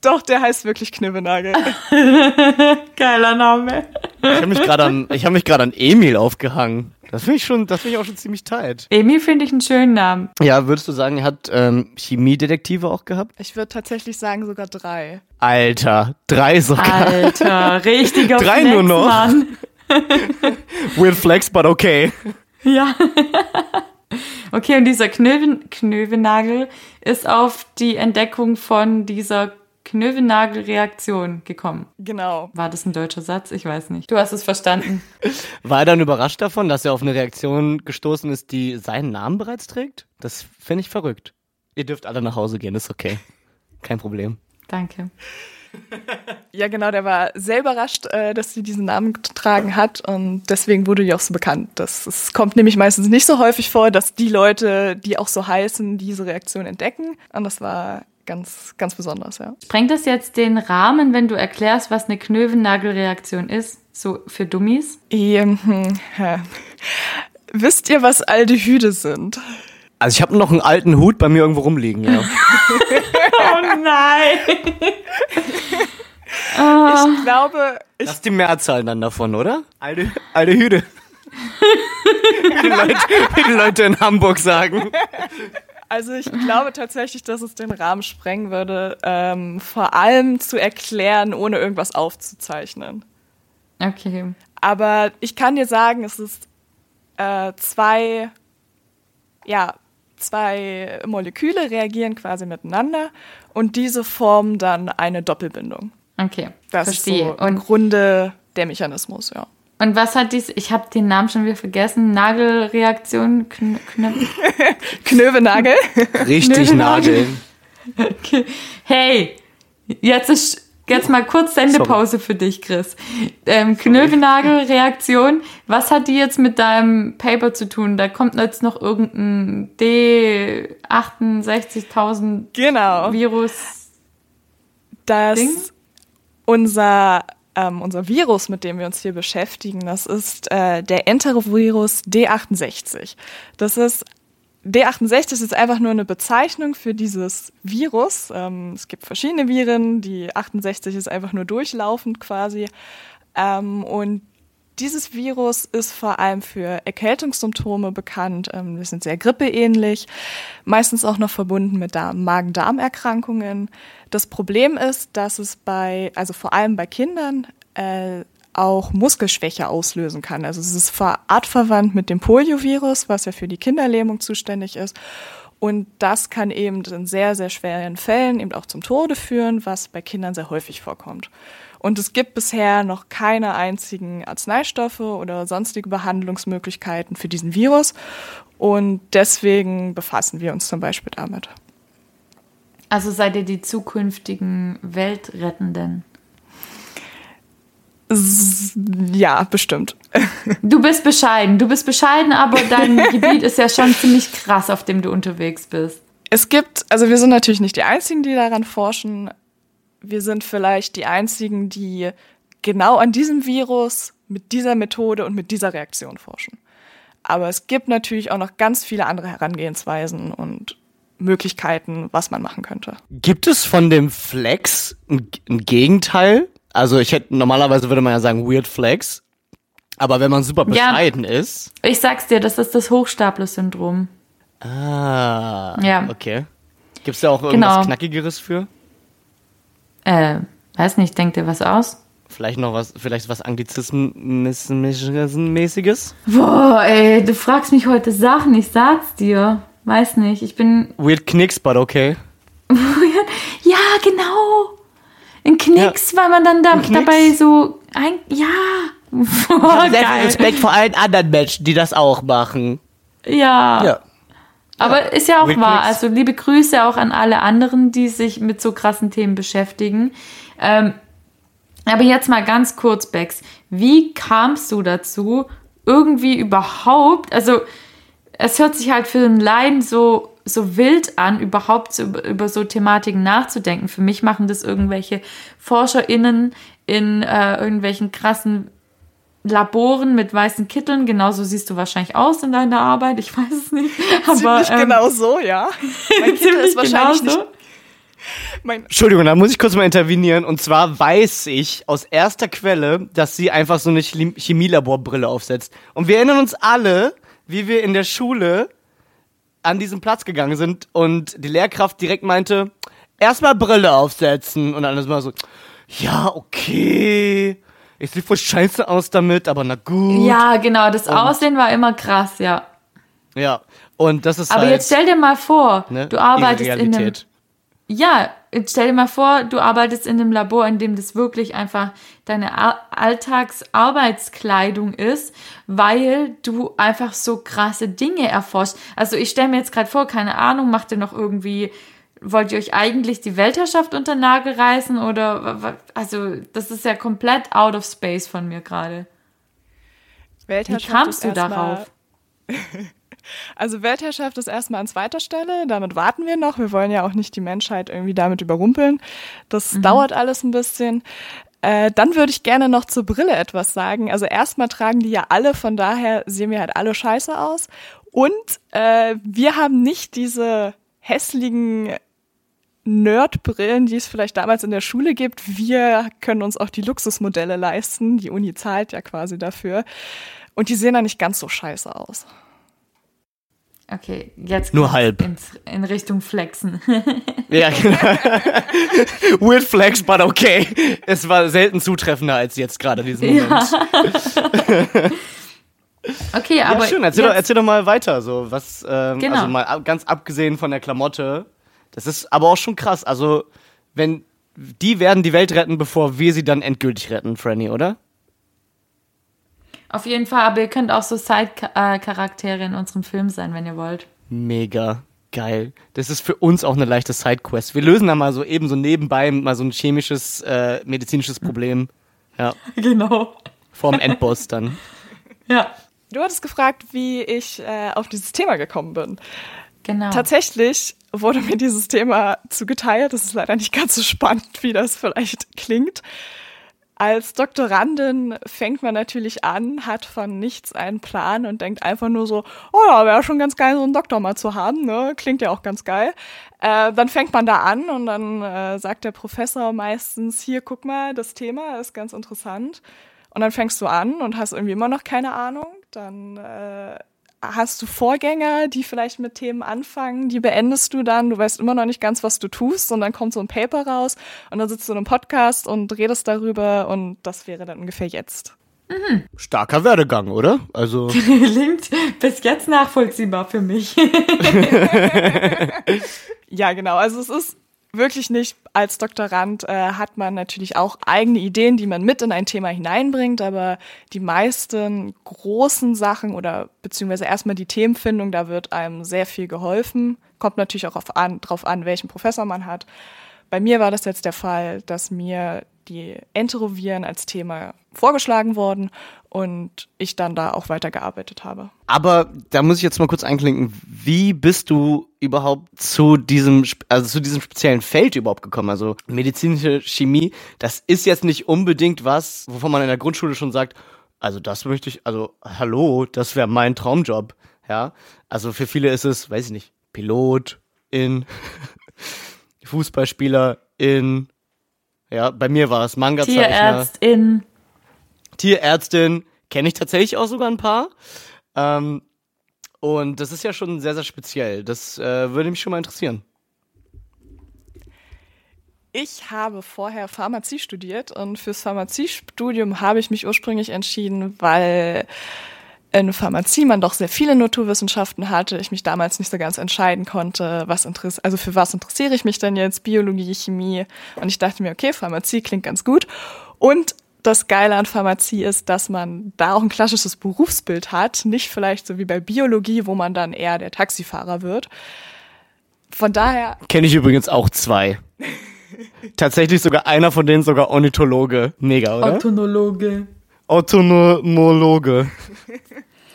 D: Doch, der heißt wirklich Knövenagel.
A: Geiler Name.
B: Ich habe mich gerade an, ich habe mich gerade an Emil aufgehangen. Das finde ich schon, das finde ich auch schon ziemlich tight.
A: Emil finde ich einen schönen Namen.
B: Ja, würdest du sagen, er hat ähm, Chemiedetektive auch gehabt?
D: Ich würde tatsächlich sagen sogar drei.
B: Alter, drei sogar.
A: Alter, richtiger
B: Drei
A: Flex,
B: nur noch?
A: Mann.
B: Weird flex, but okay.
A: Ja. Okay, und dieser Knöven, Knövenagel ist auf die Entdeckung von dieser Knövennagelreaktion gekommen.
D: Genau.
A: War das ein deutscher Satz? Ich weiß nicht. Du hast es verstanden.
B: War er dann überrascht davon, dass er auf eine Reaktion gestoßen ist, die seinen Namen bereits trägt? Das finde ich verrückt. Ihr dürft alle nach Hause gehen, ist okay. Kein Problem.
A: Danke.
D: Ja, genau, der war sehr überrascht, äh, dass sie diesen Namen getragen hat und deswegen wurde die auch so bekannt. Das, es kommt nämlich meistens nicht so häufig vor, dass die Leute, die auch so heißen, diese Reaktion entdecken. Und das war ganz, ganz besonders, ja.
A: Sprengt das jetzt den Rahmen, wenn du erklärst, was eine Knövennagelreaktion ist? So für Dummies?
D: Ähm, hm, hä. Wisst ihr, was Aldehyde sind?
B: Also ich habe noch einen alten Hut bei mir irgendwo rumliegen, ja.
A: Oh nein!
D: Ich glaube, ich,
B: Lass die Mehrzahl dann davon, oder? Alte, alte Hüde. wie, die Leute, wie die Leute in Hamburg sagen.
D: Also ich glaube tatsächlich, dass es den Rahmen sprengen würde, ähm, vor allem zu erklären, ohne irgendwas aufzuzeichnen.
A: Okay.
D: Aber ich kann dir sagen, es ist äh, zwei, ja, zwei Moleküle reagieren quasi miteinander und diese formen dann eine Doppelbindung.
A: Okay.
D: Das
A: verstehe.
D: ist so im
A: und,
D: Grunde der Mechanismus, ja.
A: Und was hat dies, ich habe den Namen schon wieder vergessen, Nagelreaktion? Kn Knö
D: Knövenagel.
B: Richtig nageln.
A: hey, jetzt ist jetzt mal kurz Sendepause für dich, Chris. Ähm, Knövelnagelreaktion, was hat die jetzt mit deinem Paper zu tun? Da kommt jetzt noch irgendein D68000
D: genau.
A: Virus.
D: Das
A: Ding?
D: unser ähm, unser Virus, mit dem wir uns hier beschäftigen, das ist äh, der Enterovirus D68. Das ist D68 ist einfach nur eine Bezeichnung für dieses Virus. Ähm, es gibt verschiedene Viren, die 68 ist einfach nur durchlaufend quasi. Ähm, und dieses Virus ist vor allem für Erkältungssymptome bekannt. Ähm, die sind sehr grippeähnlich, meistens auch noch verbunden mit Darm- Magen-Darm-Erkrankungen. Das Problem ist, dass es bei, also vor allem bei Kindern, äh, auch Muskelschwäche auslösen kann. Also es ist ver- artverwandt mit dem Poliovirus, was ja für die Kinderlähmung zuständig ist. Und das kann eben in sehr, sehr schweren Fällen eben auch zum Tode führen, was bei Kindern sehr häufig vorkommt. Und es gibt bisher noch keine einzigen Arzneistoffe oder sonstige Behandlungsmöglichkeiten für diesen Virus. Und deswegen befassen wir uns zum Beispiel damit.
A: Also seid ihr die zukünftigen Weltrettenden?
D: Ja, bestimmt.
A: Du bist bescheiden. Du bist bescheiden, aber dein Gebiet ist ja schon ziemlich krass, auf dem du unterwegs bist.
D: Es gibt, also wir sind natürlich nicht die Einzigen, die daran forschen, wir sind vielleicht die Einzigen, die genau an diesem Virus mit dieser Methode und mit dieser Reaktion forschen. Aber es gibt natürlich auch noch ganz viele andere Herangehensweisen und Möglichkeiten, was man machen könnte.
B: Gibt es von dem Flex ein, ein Gegenteil? Also ich hätte normalerweise würde man ja sagen Weird Flex, aber wenn man super bescheiden ja, ist.
A: Ich sag's dir, das ist das Hochstapler-Syndrom.
B: Ah.
A: Ja.
B: Okay. Gibt's da auch irgendwas genau. Knackigeres für?
A: Äh, weiß nicht, denkt ihr was aus?
B: Vielleicht noch was, vielleicht was Anglizismus-mäßiges?
A: Boah, ey, du fragst mich heute Sachen, ich sag's dir. Weiß nicht, ich bin.
B: Weird Knicks, but okay.
A: ja, genau. Ein Knicks, ja. weil man dann da, dabei so ein. Ja.
B: Boah, sehr viel Respekt vor allen anderen Menschen, die das auch machen.
A: Ja. Ja. Aber ja. ist ja auch Weird wahr. Knicks. Also liebe Grüße auch an alle anderen, die sich mit so krassen Themen beschäftigen. Ähm, aber jetzt mal ganz kurz, Bex. Wie kamst du dazu, irgendwie überhaupt, also es hört sich halt für ein Laien so, so wild an, überhaupt so, über so Thematiken nachzudenken. Für mich machen das irgendwelche ForscherInnen in äh, irgendwelchen krassen Laboren mit weißen Kitteln. Genauso siehst du wahrscheinlich aus in deiner Arbeit. Ich weiß es nicht.
D: Aber, Ziemlich ähm, genau so, ja. Mein Kittel ist wahrscheinlich genau so. nicht
B: mein Entschuldigung, da muss ich kurz mal intervenieren. Und zwar weiß ich aus erster Quelle, dass sie einfach so eine Chemielaborbrille aufsetzt. Und wir erinnern uns alle, wie wir in der Schule an diesen Platz gegangen sind und die Lehrkraft direkt meinte, erstmal Brille aufsetzen. Und dann ist mal so, ja, okay. Ich sehe voll scheiße aus damit, aber na gut.
A: Ja, genau, das und Aussehen war immer krass, ja.
B: Ja, und das ist
A: Aber
B: halt,
A: jetzt stell dir mal vor, ne, du arbeitest in einem ja, stell dir mal vor, du arbeitest in einem Labor, in dem das wirklich einfach deine Alltagsarbeitskleidung ist, weil du einfach so krasse Dinge erforscht. Also ich stelle mir jetzt gerade vor, keine Ahnung, macht ihr noch irgendwie, wollt ihr euch eigentlich die Weltherrschaft unter Nagel reißen oder, also das ist ja komplett out of space von mir gerade. Wie kamst du darauf?
D: Also Weltherrschaft ist erstmal an zweiter Stelle, damit warten wir noch. Wir wollen ja auch nicht die Menschheit irgendwie damit überrumpeln. Das mhm. dauert alles ein bisschen. Äh, dann würde ich gerne noch zur Brille etwas sagen. Also erstmal tragen die ja alle, von daher sehen wir halt alle scheiße aus. Und äh, wir haben nicht diese hässlichen Nerdbrillen, die es vielleicht damals in der Schule gibt. Wir können uns auch die Luxusmodelle leisten. Die Uni zahlt ja quasi dafür. Und die sehen dann nicht ganz so scheiße aus.
A: Okay, jetzt
B: nur halb
A: ins, in Richtung Flexen.
B: ja, genau. Weird Flex, but okay. Es war selten zutreffender als jetzt gerade diesen Moment. Ja.
A: okay, aber
B: ja, schön. Erzähl, doch, erzähl doch mal weiter. So was, ähm, genau. also mal ganz abgesehen von der Klamotte. Das ist aber auch schon krass. Also wenn die werden die Welt retten, bevor wir sie dann endgültig retten, Franny, oder?
A: Auf jeden Fall, aber ihr könnt auch so Side-Charaktere in unserem Film sein, wenn ihr wollt.
B: Mega geil. Das ist für uns auch eine leichte Sidequest. Wir lösen da mal so eben so nebenbei mal so ein chemisches, äh, medizinisches Problem. Ja.
A: Genau.
B: Vorm Endboss dann.
A: Ja.
D: Du hattest gefragt, wie ich äh, auf dieses Thema gekommen bin.
A: Genau.
D: Tatsächlich wurde mir dieses Thema zugeteilt. Das ist leider nicht ganz so spannend, wie das vielleicht klingt. Als Doktorandin fängt man natürlich an, hat von nichts einen Plan und denkt einfach nur so, oh ja, wäre schon ganz geil, so einen Doktor mal zu haben, ne? Klingt ja auch ganz geil. Äh, dann fängt man da an und dann äh, sagt der Professor meistens, hier, guck mal, das Thema ist ganz interessant. Und dann fängst du an und hast irgendwie immer noch keine Ahnung. Dann äh, hast du Vorgänger, die vielleicht mit Themen anfangen, die beendest du dann, du weißt immer noch nicht ganz, was du tust, und dann kommt so ein Paper raus und dann sitzt du in einem Podcast und redest darüber und das wäre dann ungefähr jetzt.
B: Mhm. Starker Werdegang, oder? Also
A: klingt bis jetzt nachvollziehbar für mich.
D: ja, genau. Also es ist wirklich nicht. Als Doktorand äh, hat man natürlich auch eigene Ideen, die man mit in ein Thema hineinbringt, aber die meisten großen Sachen oder beziehungsweise erstmal die Themenfindung, da wird einem sehr viel geholfen. Kommt natürlich auch auf an, drauf an, welchen Professor man hat. Bei mir war das jetzt der Fall, dass mir die Enteroviren als Thema vorgeschlagen worden und ich dann da auch weitergearbeitet habe.
B: Aber da muss ich jetzt mal kurz einklinken, wie bist du überhaupt zu diesem, also zu diesem speziellen Feld überhaupt gekommen? Also medizinische Chemie, das ist jetzt nicht unbedingt was, wovon man in der Grundschule schon sagt, also das möchte ich, also hallo, das wäre mein Traumjob, ja. Also für viele ist es, weiß ich nicht, Pilot in Fußballspieler in ja, bei mir war es Manga-Zeichner.
A: Tierärztin.
B: Tierärztin, kenne ich tatsächlich auch sogar ein paar. Ähm, und das ist ja schon sehr, sehr speziell. Das äh, würde mich schon mal interessieren.
D: Ich habe vorher Pharmazie studiert und fürs Pharmaziestudium habe ich mich ursprünglich entschieden, weil in Pharmazie man doch sehr viele Naturwissenschaften hatte, ich mich damals nicht so ganz entscheiden konnte, was interessiert, also für was interessiere ich mich denn jetzt, Biologie, Chemie und ich dachte mir, okay, Pharmazie klingt ganz gut und das Geile an Pharmazie ist, dass man da auch ein klassisches Berufsbild hat, nicht vielleicht so wie bei Biologie, wo man dann eher der Taxifahrer wird. Von daher.
B: Kenne ich übrigens auch zwei. Tatsächlich sogar einer von denen sogar Ornithologe. Mega, oder?
A: Autonologe.
B: Autonomologe.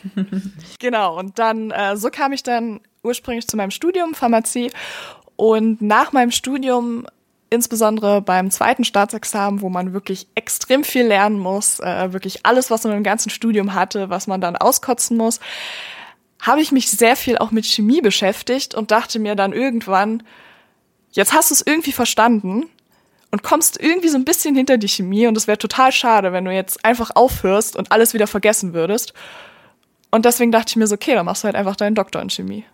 D: genau, und dann, äh, so kam ich dann ursprünglich zu meinem Studium Pharmazie. Und nach meinem Studium, insbesondere beim zweiten Staatsexamen, wo man wirklich extrem viel lernen muss, äh, wirklich alles, was man im ganzen Studium hatte, was man dann auskotzen muss, habe ich mich sehr viel auch mit Chemie beschäftigt und dachte mir dann irgendwann, jetzt hast du es irgendwie verstanden und kommst irgendwie so ein bisschen hinter die Chemie und es wäre total schade, wenn du jetzt einfach aufhörst und alles wieder vergessen würdest. Und deswegen dachte ich mir so, okay, dann machst du halt einfach deinen Doktor in Chemie.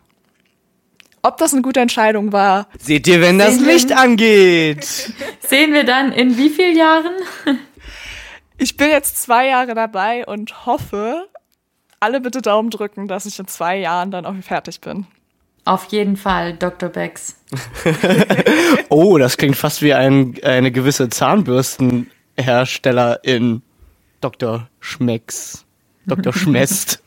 D: Ob das eine gute Entscheidung war.
B: Seht ihr, wenn das Licht angeht.
A: Sehen wir dann in wie vielen Jahren?
D: Ich bin jetzt zwei Jahre dabei und hoffe, alle bitte Daumen drücken, dass ich in zwei Jahren dann auch fertig bin.
A: Auf jeden Fall, Dr. Becks.
B: oh, das klingt fast wie ein, eine gewisse Zahnbürstenherstellerin. Dr. Schmecks. Dr. Schmest.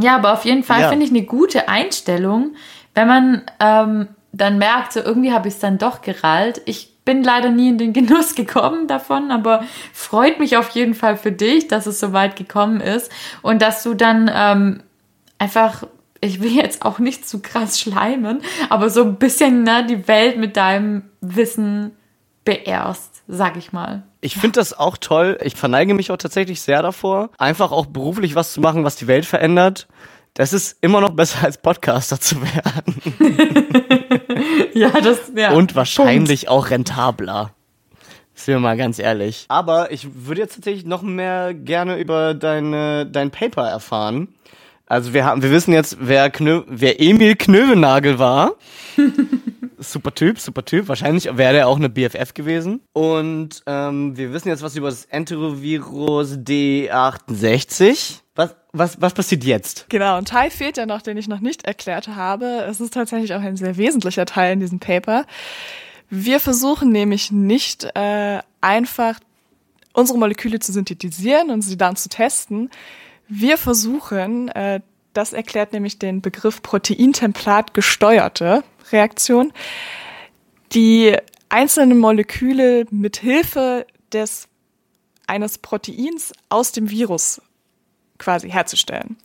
A: Ja, aber auf jeden Fall ja. finde ich eine gute Einstellung, wenn man ähm, dann merkt, so irgendwie habe ich es dann doch gerallt. Ich bin leider nie in den Genuss gekommen davon, aber freut mich auf jeden Fall für dich, dass es so weit gekommen ist und dass du dann ähm, einfach, ich will jetzt auch nicht zu krass schleimen, aber so ein bisschen ne, die Welt mit deinem Wissen beehrst, sag ich mal.
B: Ich finde das auch toll. Ich verneige mich auch tatsächlich sehr davor, einfach auch beruflich was zu machen, was die Welt verändert. Das ist immer noch besser als Podcaster zu werden.
A: ja, das ja.
B: Und wahrscheinlich Punkt. auch rentabler. Sind wir mal ganz ehrlich. Aber ich würde jetzt tatsächlich noch mehr gerne über deine, dein Paper erfahren. Also wir haben, wir wissen jetzt, wer, Knö wer Emil Knövenagel war. super Typ, super Typ. Wahrscheinlich wäre der auch eine BFF gewesen. Und ähm, wir wissen jetzt was über das Enterovirus D68. Was, was, was passiert jetzt?
D: Genau, ein Teil fehlt ja noch, den ich noch nicht erklärt habe. Es ist tatsächlich auch ein sehr wesentlicher Teil in diesem Paper. Wir versuchen nämlich nicht äh, einfach unsere Moleküle zu synthetisieren und sie dann zu testen. Wir versuchen, äh, das erklärt nämlich den Begriff Proteintemplat gesteuerte Reaktion, die einzelnen Moleküle mit Hilfe des eines Proteins aus dem Virus quasi herzustellen.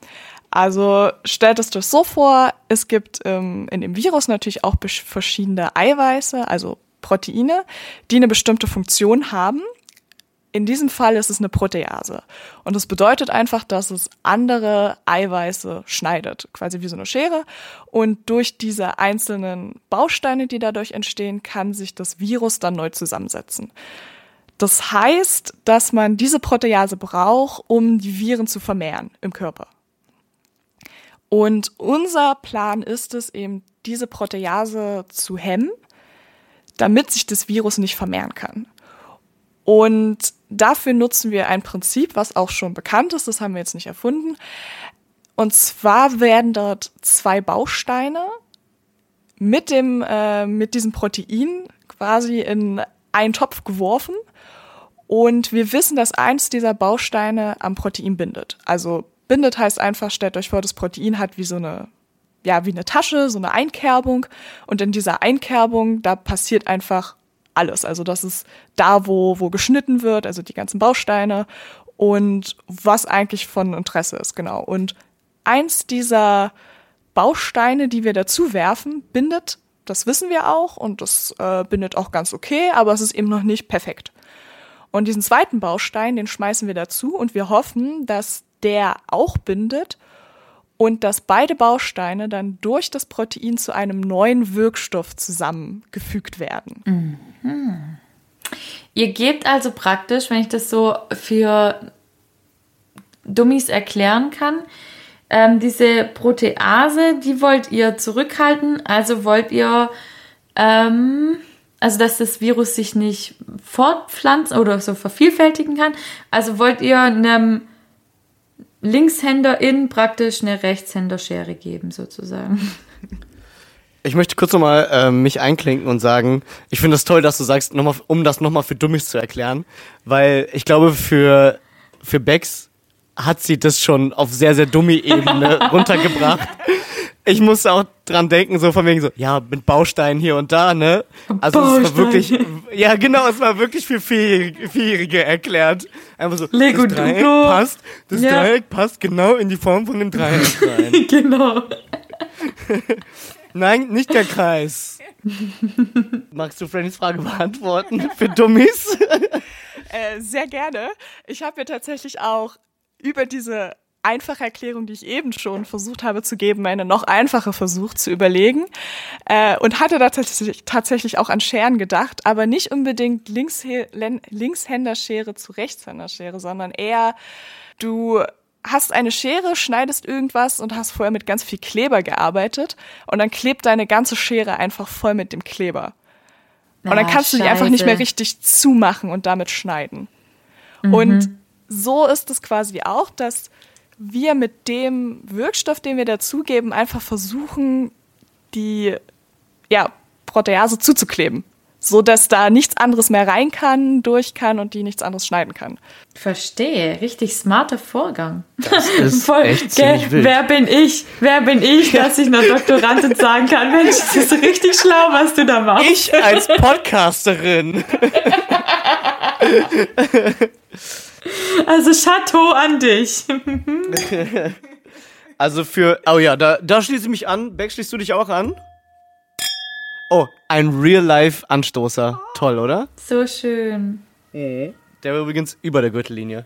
D: Also stellt es euch so vor, es gibt ähm, in dem Virus natürlich auch verschiedene Eiweiße, also Proteine, die eine bestimmte Funktion haben in diesem Fall ist es eine Protease. Und das bedeutet einfach, dass es andere Eiweiße schneidet, quasi wie so eine Schere. Und durch diese einzelnen Bausteine, die dadurch entstehen, kann sich das Virus dann neu zusammensetzen. Das heißt, dass man diese Protease braucht, um die Viren zu vermehren im Körper. Und unser Plan ist es eben, diese Protease zu hemmen, damit sich das Virus nicht vermehren kann. Und dafür nutzen wir ein Prinzip, was auch schon bekannt ist, das haben wir jetzt nicht erfunden. Und zwar werden dort zwei Bausteine mit dem, äh, mit diesem Protein quasi in einen Topf geworfen. Und wir wissen, dass eins dieser Bausteine am Protein bindet. Also bindet heißt einfach, stellt euch vor, das Protein hat wie so eine, ja, wie eine Tasche, so eine Einkerbung. Und in dieser Einkerbung, da passiert einfach alles. Also das ist da, wo, wo geschnitten wird, also die ganzen Bausteine und was eigentlich von Interesse ist, genau. Und eins dieser Bausteine, die wir dazu werfen, bindet, das wissen wir auch und das äh, bindet auch ganz okay, aber es ist eben noch nicht perfekt. Und diesen zweiten Baustein, den schmeißen wir dazu und wir hoffen, dass der auch bindet und dass beide Bausteine dann durch das Protein zu einem neuen Wirkstoff zusammengefügt werden.
A: Mhm. Ihr gebt also praktisch, wenn ich das so für Dummies erklären kann, ähm, diese Protease, die wollt ihr zurückhalten, also wollt ihr, ähm, also dass das Virus sich nicht fortpflanzen oder so vervielfältigen kann, also wollt ihr einem Linkshänderin praktisch eine Rechtshänderschere geben, sozusagen.
B: Ich möchte kurz nochmal äh, mich einklinken und sagen, ich finde es das toll, dass du sagst, noch mal, um das nochmal für Dummies zu erklären, weil ich glaube, für, für Becks hat sie das schon auf sehr, sehr dumme Ebene runtergebracht. Ich musste auch dran denken, so von wegen so, ja, mit Bausteinen hier und da, ne? Also Baustein. es war wirklich, ja genau, es war wirklich für Vierjährige erklärt. Einfach so, Lego das Dreieck Duplo. passt, das ja. Dreieck passt genau in die Form von dem Dreieck rein. genau. Nein, nicht der Kreis. Magst du Frannys Frage beantworten für Dummies?
D: Äh, sehr gerne. Ich habe mir tatsächlich auch über diese einfache Erklärung, die ich eben schon versucht habe zu geben, eine noch einfache Versuch zu überlegen äh, und hatte da tatsächlich, tatsächlich auch an Scheren gedacht, aber nicht unbedingt Linkshänderschere zu Rechtshänderschere, sondern eher du hast eine Schere, schneidest irgendwas und hast vorher mit ganz viel Kleber gearbeitet und dann klebt deine ganze Schere einfach voll mit dem Kleber. Und dann ah, kannst du die einfach nicht mehr richtig zumachen und damit schneiden. Mhm. Und so ist es quasi auch, dass wir mit dem Wirkstoff, den wir dazugeben, einfach versuchen, die ja, Protease zuzukleben, so dass da nichts anderes mehr rein kann, durch kann und die nichts anderes schneiden kann.
A: Verstehe, richtig smarter Vorgang.
B: Das ist Voll, echt ziemlich
A: wild. Wer bin ich? Wer bin ich, dass ich einer Doktorandin sagen kann, Mensch, das ist richtig schlau, was du da machst.
B: Ich als Podcasterin.
A: Also Chateau an dich.
B: also für, oh ja, da, da schließe ich mich an. Beck, schließt du dich auch an? Oh, ein Real-Life-Anstoßer. Toll, oder?
A: So schön.
B: Der war übrigens über der Gürtellinie.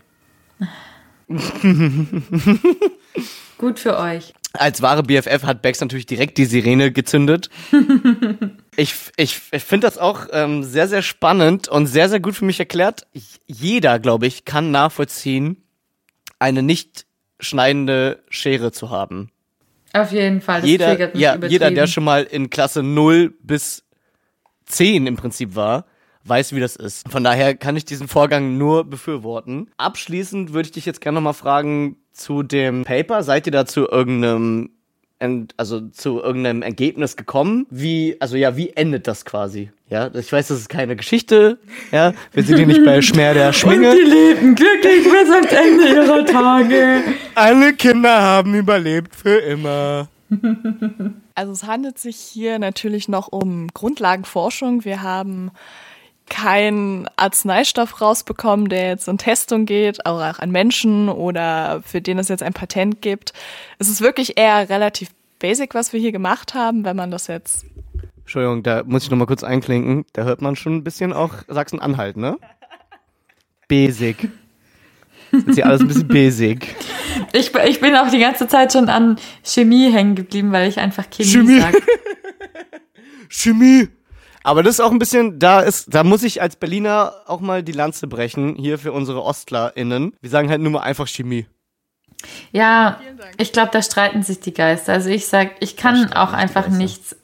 A: Gut für euch.
B: Als wahre BFF hat Bex natürlich direkt die Sirene gezündet. ich ich, ich finde das auch ähm, sehr, sehr spannend und sehr, sehr gut für mich erklärt. Ich, jeder, glaube ich, kann nachvollziehen, eine nicht schneidende Schere zu haben.
A: Auf jeden Fall. Das
B: jeder, ja, jeder, der schon mal in Klasse 0 bis 10 im Prinzip war, weiß, wie das ist. Von daher kann ich diesen Vorgang nur befürworten. Abschließend würde ich dich jetzt gerne nochmal fragen zu dem Paper. Seid ihr da zu irgendeinem, also zu irgendeinem Ergebnis gekommen? Wie, also ja, wie endet das quasi? Ja, ich weiß, das ist keine Geschichte. Ja, wir sind hier nicht bei Schmer der Schwinge.
A: Und die leben glücklich bis ans Ende ihrer Tage.
B: Alle Kinder haben überlebt für immer.
D: Also es handelt sich hier natürlich noch um Grundlagenforschung. Wir haben keinen Arzneistoff rausbekommen, der jetzt in Testung geht, auch an Menschen oder für den es jetzt ein Patent gibt. Es ist wirklich eher relativ basic, was wir hier gemacht haben, wenn man das jetzt.
B: Entschuldigung, da muss ich noch mal kurz einklinken. Da hört man schon ein bisschen auch Sachsen-Anhalt, ne? Basic. Das ist hier alles ein bisschen basic.
A: Ich, ich bin auch die ganze Zeit schon an Chemie hängen geblieben, weil ich einfach Chemie, Chemie. sag.
B: Chemie. Aber das ist auch ein bisschen, da ist, da muss ich als Berliner auch mal die Lanze brechen, hier für unsere OstlerInnen. Wir sagen halt nur mal einfach Chemie.
A: Ja, ich glaube, da streiten sich die Geister. Also ich sag, ich kann auch einfach nichts.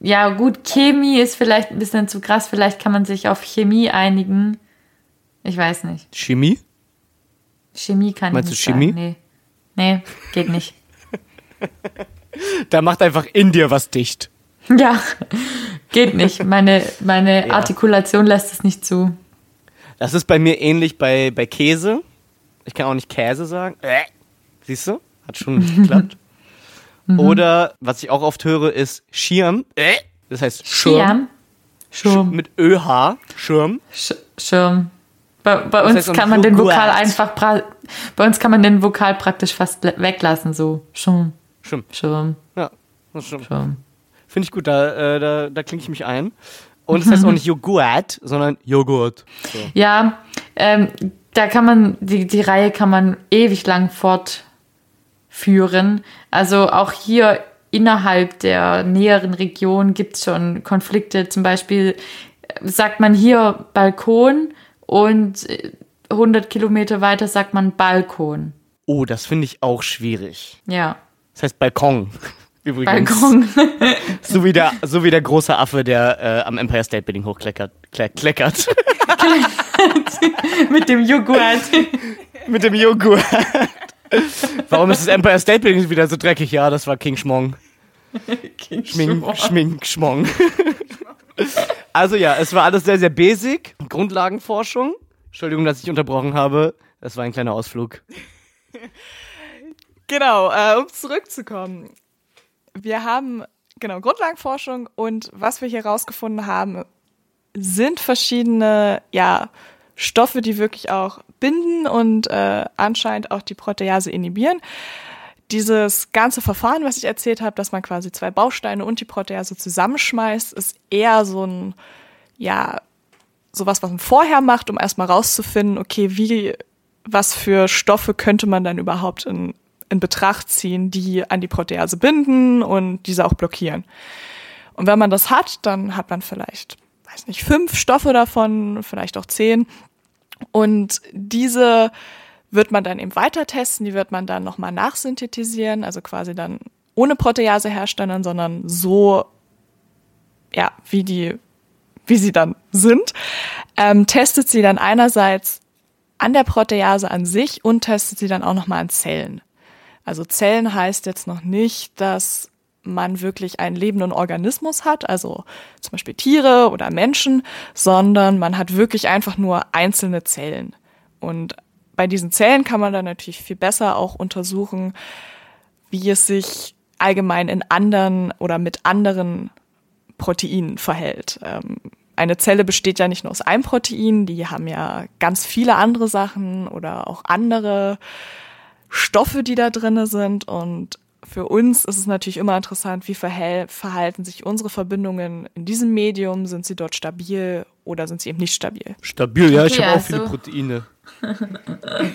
A: Ja, gut, Chemie ist vielleicht ein bisschen zu krass. Vielleicht kann man sich auf Chemie einigen. Ich weiß nicht.
B: Chemie?
A: Chemie kann
B: Meinst
A: ich
B: du
A: nicht
B: Chemie?
A: sagen. Nee. Nee, geht nicht.
B: Da macht einfach in dir was dicht.
A: ja, geht nicht. Meine, meine
B: Ja.
A: Artikulation lässt es nicht zu.
B: Das ist bei mir ähnlich bei, bei Käse. Ich kann auch nicht Käse sagen. Äh. Siehst du? Hat schon nicht geklappt. Oder, was ich auch oft höre, ist Schirm. Äh. Das heißt Schirm.
A: Schirm. Schirm.
B: Mit ÖH. Schirm.
A: Sch Schirm. Bei, bei uns
B: heißt
A: kann man den. Vokal einfach pra bei uns kann man den Vokal praktisch fast weglassen so Schirm.
B: Schirm.
A: Schirm.
B: Ja, das stimmt.
A: Schirm.
B: Finde ich gut, da, äh, da, da klinge ich mich ein. Und es heißt auch nicht Joghurt, sondern Joghurt. So.
A: Ja, ähm, da kann man, die, die Reihe kann man ewig lang fortführen. Also auch hier innerhalb der näheren Region gibt es schon Konflikte. Zum Beispiel äh, sagt man hier Balkon und äh, 100 Kilometer weiter sagt man Balkon.
B: Oh, das finde ich auch schwierig.
A: Ja,
B: Das heißt Balkon. Übrigens.
A: Balkon.
B: So wie der, so wie der große Affe, der äh, am Empire State Building hochkleckert. Kle kleckert.
A: Mit dem Joghurt.
B: Mit dem Joghurt. Warum ist das Empire State Building wieder so dreckig? Ja, das war King Schmong. Schmink, Schmink, Schmong. Also ja, es war alles sehr, sehr basic. Grundlagenforschung. Entschuldigung, dass ich unterbrochen habe. Das war ein kleiner Ausflug.
D: Genau, äh, um zurückzukommen. Wir haben, genau, Grundlagenforschung und was wir hier rausgefunden haben, sind verschiedene, ja, Stoffe, die wirklich auch binden und äh, anscheinend auch die Protease inhibieren. Dieses ganze Verfahren, was ich erzählt habe, dass man quasi zwei Bausteine und die Protease zusammenschmeißt, ist eher so ein, ja, sowas, was man vorher macht, um erstmal rauszufinden, okay, wie, was für Stoffe könnte man dann überhaupt in, in Betracht ziehen, die an die Protease binden und diese auch blockieren. Und wenn man das hat, dann hat man vielleicht, weiß nicht, fünf Stoffe davon, vielleicht auch zehn. Und diese wird man dann eben weiter testen, die wird man dann nochmal nachsynthetisieren, also quasi dann ohne Protease herstellen, sondern so, ja, wie die, wie sie dann sind, ähm, testet sie dann einerseits an der Protease an sich und testet sie dann auch nochmal an Zellen. Also Zellen heißt jetzt noch nicht, dass man wirklich einen lebenden Organismus hat, also zum Beispiel Tiere oder Menschen, sondern man hat wirklich einfach nur einzelne Zellen. Und bei diesen Zellen kann man dann natürlich viel besser auch untersuchen, wie es sich allgemein in anderen oder mit anderen Proteinen verhält. Ähm, eine Zelle besteht ja nicht nur aus einem Protein, die haben ja ganz viele andere Sachen oder auch andere Stoffe, die da drinne sind. Und für uns ist es natürlich immer interessant, wie verhalten sich unsere Verbindungen in diesem Medium? Sind sie dort stabil oder sind sie eben nicht stabil?
B: Stabil, ja, ich
A: Okay,
B: habe auch viele
A: also-
B: Proteine.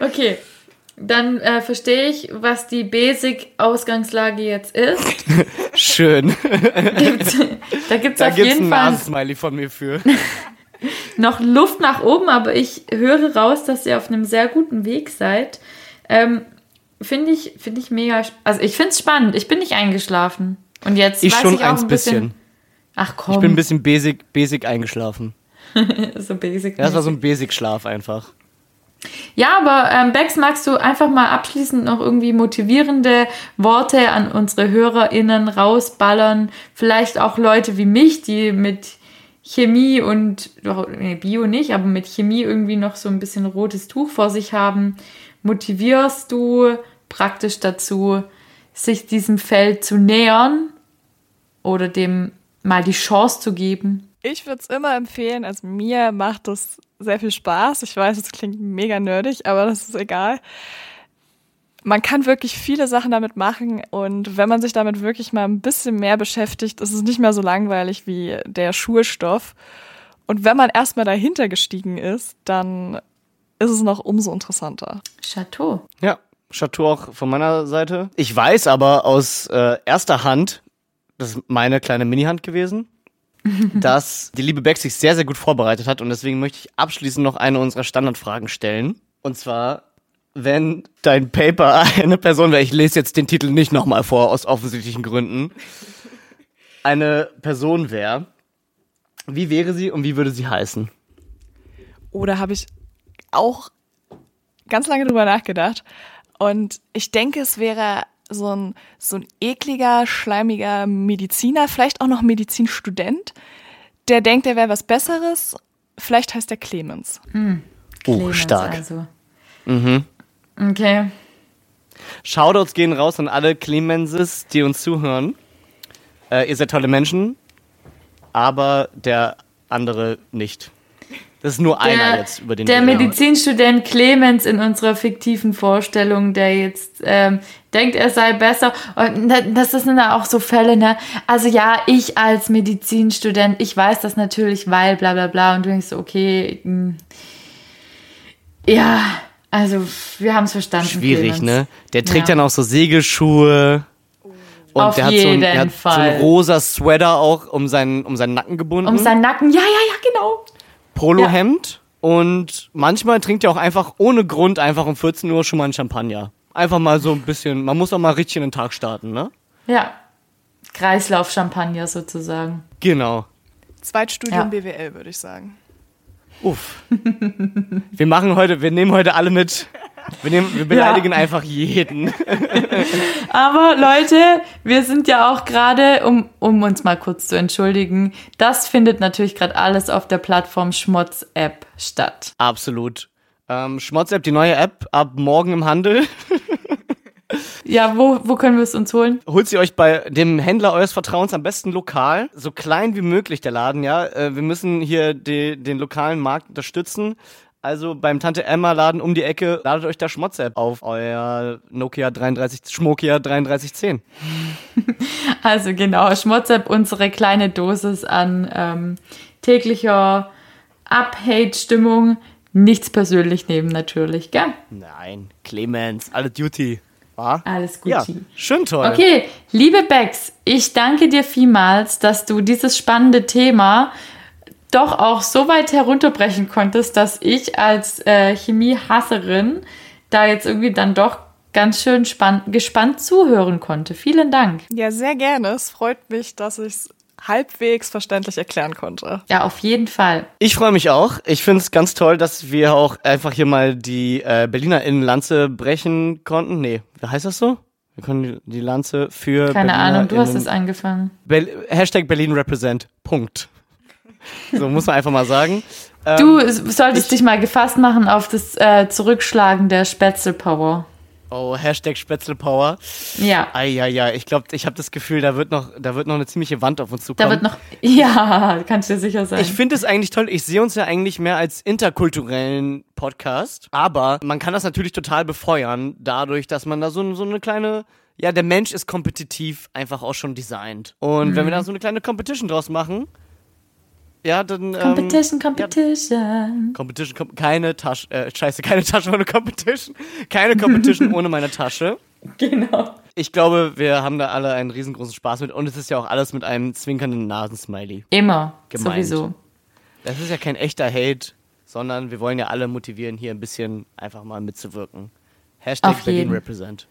A: Okay, dann äh, verstehe ich, was die Basic-Ausgangslage jetzt ist.
B: Schön.
A: Gibt's, da gibt es
B: Da
A: auf
B: gibt's
A: jeden
B: ein
A: Fall
B: Nasensmiley von mir für.
A: noch Luft nach oben, aber ich höre raus, dass ihr auf einem sehr guten Weg seid. Ähm, finde ich, finde ich mega, also ich finde es spannend. Ich bin nicht eingeschlafen. Und jetzt
B: Ich
A: weiß
B: schon
A: ich auch
B: eins
A: ein bisschen.
B: bisschen.
A: Ach komm,
B: Ich bin ein bisschen basic, basic eingeschlafen.
A: so basic.
B: Ja, das war so ein Basic-Schlaf einfach.
A: Ja, aber ähm, Bex, magst du einfach mal abschließend noch irgendwie motivierende Worte an unsere HörerInnen rausballern? Vielleicht auch Leute wie mich, die mit Chemie und, nee, Bio nicht, aber mit Chemie irgendwie noch so ein bisschen rotes Tuch vor sich haben. Motivierst du praktisch dazu, sich diesem Feld zu nähern oder dem mal die Chance zu geben?
D: Ich würde es immer empfehlen. Also mir macht das sehr viel Spaß. Ich weiß, es klingt mega nerdig, aber das ist egal. Man kann wirklich viele Sachen damit machen und wenn man sich damit wirklich mal ein bisschen mehr beschäftigt, ist es nicht mehr so langweilig wie der Schulstoff. Und wenn man erstmal dahinter gestiegen ist, dann ist es noch umso interessanter.
A: Chateau.
B: Ja, Chateau auch von meiner Seite. Ich weiß aber aus äh, erster Hand, das ist meine kleine Mini-Hand gewesen, dass die liebe Beck sich sehr, sehr gut vorbereitet hat und deswegen möchte ich abschließend noch eine unserer Standardfragen stellen. Und zwar, wenn dein Paper eine Person wäre, ich lese jetzt den Titel nicht nochmal vor, aus offensichtlichen Gründen, eine Person wäre, wie wäre sie und wie würde sie heißen?
D: Oder habe ich auch ganz lange drüber nachgedacht. Und ich denke, es wäre so ein, so ein ekliger, schleimiger Mediziner, vielleicht auch noch Medizinstudent, der denkt, er wäre was Besseres. Vielleicht heißt er Clemens.
B: Oh,
A: Clemens
B: stark.
A: Also. Okay.
B: Shoutouts gehen raus an alle Clemenses, die uns zuhören. Äh, ihr seid tolle Menschen, aber der andere nicht. Das ist nur einer jetzt, über den
A: der
B: reden.
A: Medizinstudent Clemens in unserer fiktiven Vorstellung, der jetzt ähm, denkt, er sei besser. Und da- das sind da auch so Fälle, ne? Also ja, ich als Medizinstudent, ich weiß das natürlich, weil bla bla bla. Und du denkst so, okay, mh, ja, also wir haben es verstanden.
B: Schwierig,
A: Clemens.
B: ne? Der trägt
A: Ja.
B: dann auch so Segelschuhe. Und
A: Auf
B: der hat, so ein, der hat so einen rosa Sweater auch um seinen, um seinen Nacken gebunden.
A: Um seinen Nacken, ja, ja, ja, genau.
B: Polohemd. Und manchmal trinkt er auch einfach ohne Grund einfach um 14 Uhr schon mal einen Champagner. Einfach mal so ein bisschen, man muss auch mal richtig in den Tag starten, ne?
A: Ja. Kreislauf-Champagner sozusagen.
B: Genau.
D: Zweitstudium
A: Ja.
D: BWL, würde ich sagen.
B: Uff. wir machen heute, wir nehmen heute alle mit. Wir, nehmen, wir beleidigen einfach jeden.
A: Aber Leute, wir sind ja auch gerade, um, um uns mal kurz zu entschuldigen, das findet natürlich gerade alles auf der Plattform Schmotz-App statt.
B: Absolut. Ähm, Schmotz-App, die neue App, ab morgen im Handel.
A: Ja, wo, wo können wir es uns holen?
B: Holt sie euch bei dem Händler eures Vertrauens am besten lokal. So klein wie möglich der Laden, ja. Äh, wir müssen hier die, den lokalen Markt unterstützen. Also beim Tante Emma Laden um die Ecke, ladet euch da Schmotz-App auf euer Nokia 33, Schmokia 3310.
A: Also genau, Schmotz-App, unsere kleine Dosis an ähm, täglicher Up-Hate-Stimmung. Nichts persönlich nehmen natürlich, gell?
B: Nein, Clemens, alle Duty. Wa?
A: Alles gut.
B: Ja, schön toll.
A: Okay, liebe Bex, ich danke dir vielmals, dass du dieses spannende Thema doch auch so weit herunterbrechen konntest, dass ich als äh, Chemiehasserin da jetzt irgendwie dann doch ganz schön spann gespannt zuhören konnte. Vielen Dank.
D: Ja, sehr gerne. Es freut mich, dass ich es halbwegs verständlich erklären konnte.
A: Ja, auf jeden Fall.
B: Ich freue mich auch. Ich finde es ganz toll, dass wir auch einfach hier mal die äh, Berliner Innenlanze brechen konnten. Nee, heißt das so? Wir können die Lanze für
A: Keine
B: Berliner
A: Ahnung, du hast es angefangen.
B: Bel Hashtag Berlin Represent. Punkt. So muss man einfach mal sagen. Ähm,
A: Du s- solltest dich mal gefasst machen auf das äh, Zurückschlagen der Spätzle-Power.
B: Oh, Hashtag Spätzlepower.
A: Ja,
B: Eieiei, ich glaube, ich habe das Gefühl, da wird noch, da wird noch eine ziemliche Wand auf uns
A: da
B: zukommen.
A: wird noch. Ja, kannst du dir sicher sein.
B: Ich finde es eigentlich toll. Ich sehe uns ja eigentlich mehr als interkulturellen Podcast. Aber man kann das natürlich total befeuern, dadurch, dass man da so, so eine kleine. Ja, der Mensch ist kompetitiv einfach auch schon designt. Und wenn wir da so eine kleine Competition draus machen, ja, dann.
A: Competition,
B: Ähm,
A: Competition.
B: Competition, kom keine Tasche. Äh, scheiße, keine Tasche ohne Competition. Keine Competition ohne meine Tasche.
A: Genau.
B: Ich glaube, wir haben da alle einen riesengroßen Spaß mit. Und es ist ja auch alles mit einem zwinkernden Nasensmiley.
A: Immer.
B: Gemeint.
A: Sowieso.
B: Das ist ja kein echter Hate, sondern wir wollen ja alle motivieren, hier ein bisschen einfach mal mitzuwirken. Hashtag
A: Auf
B: Berlin
A: jeden.
B: Represent.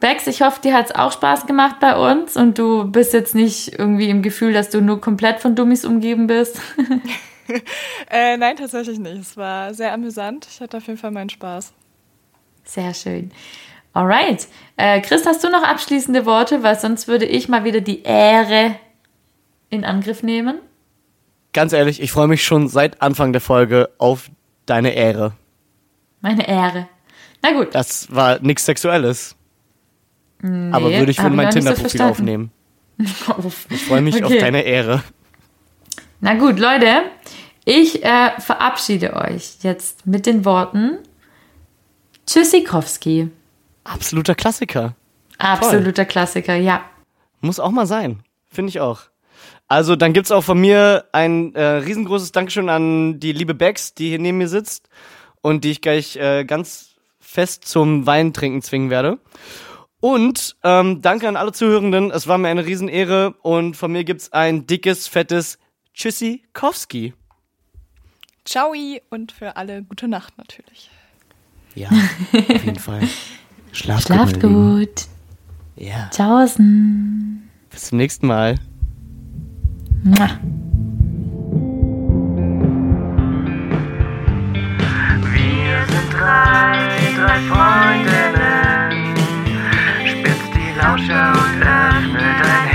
A: Bex, ich hoffe, dir hat es auch Spaß gemacht bei uns und du bist jetzt nicht irgendwie im Gefühl, dass du nur komplett von Dummies umgeben bist.
D: Äh, nein, tatsächlich nicht. Es war sehr amüsant. Ich hatte auf jeden Fall meinen Spaß.
A: Sehr schön. Alright. Äh, Chris, hast du noch abschließende Worte? Weil sonst würde ich mal wieder die Ehre in Angriff nehmen.
B: Ganz ehrlich, ich freue mich schon seit Anfang der Folge auf deine Ehre.
A: Meine Ehre. Na gut.
B: Das war nichts Sexuelles. Aber würde ich wohl mein
A: so
B: Tinder-Profil
A: verstanden.
B: aufnehmen. Ich freue mich auf
A: Okay.
B: deine Ehre.
A: Na gut, Leute. Ich äh, verabschiede euch jetzt mit den Worten Tschüssikowski.
B: Absoluter Klassiker.
A: Absoluter Klassiker, ja.
B: Muss auch mal sein. Finde ich auch. Also, dann gibt's auch von mir ein äh, riesengroßes Dankeschön an die liebe Bex, die hier neben mir sitzt und die ich gleich äh, ganz fest zum Weintrinken zwingen werde. Und ähm, danke an alle Zuhörenden. Es war mir eine Riesenehre und von mir gibt es ein dickes, fettes Tschüssikowski.
D: Ciao und für alle gute Nacht natürlich.
B: Ja, auf jeden Fall. Schlaft,
A: Schlaft
B: gut.
A: gut.
B: Ja.
A: Tschaußen.
B: Bis zum nächsten Mal.
A: Mua. Wir sind drei, drei Freundinnen. no shows after that.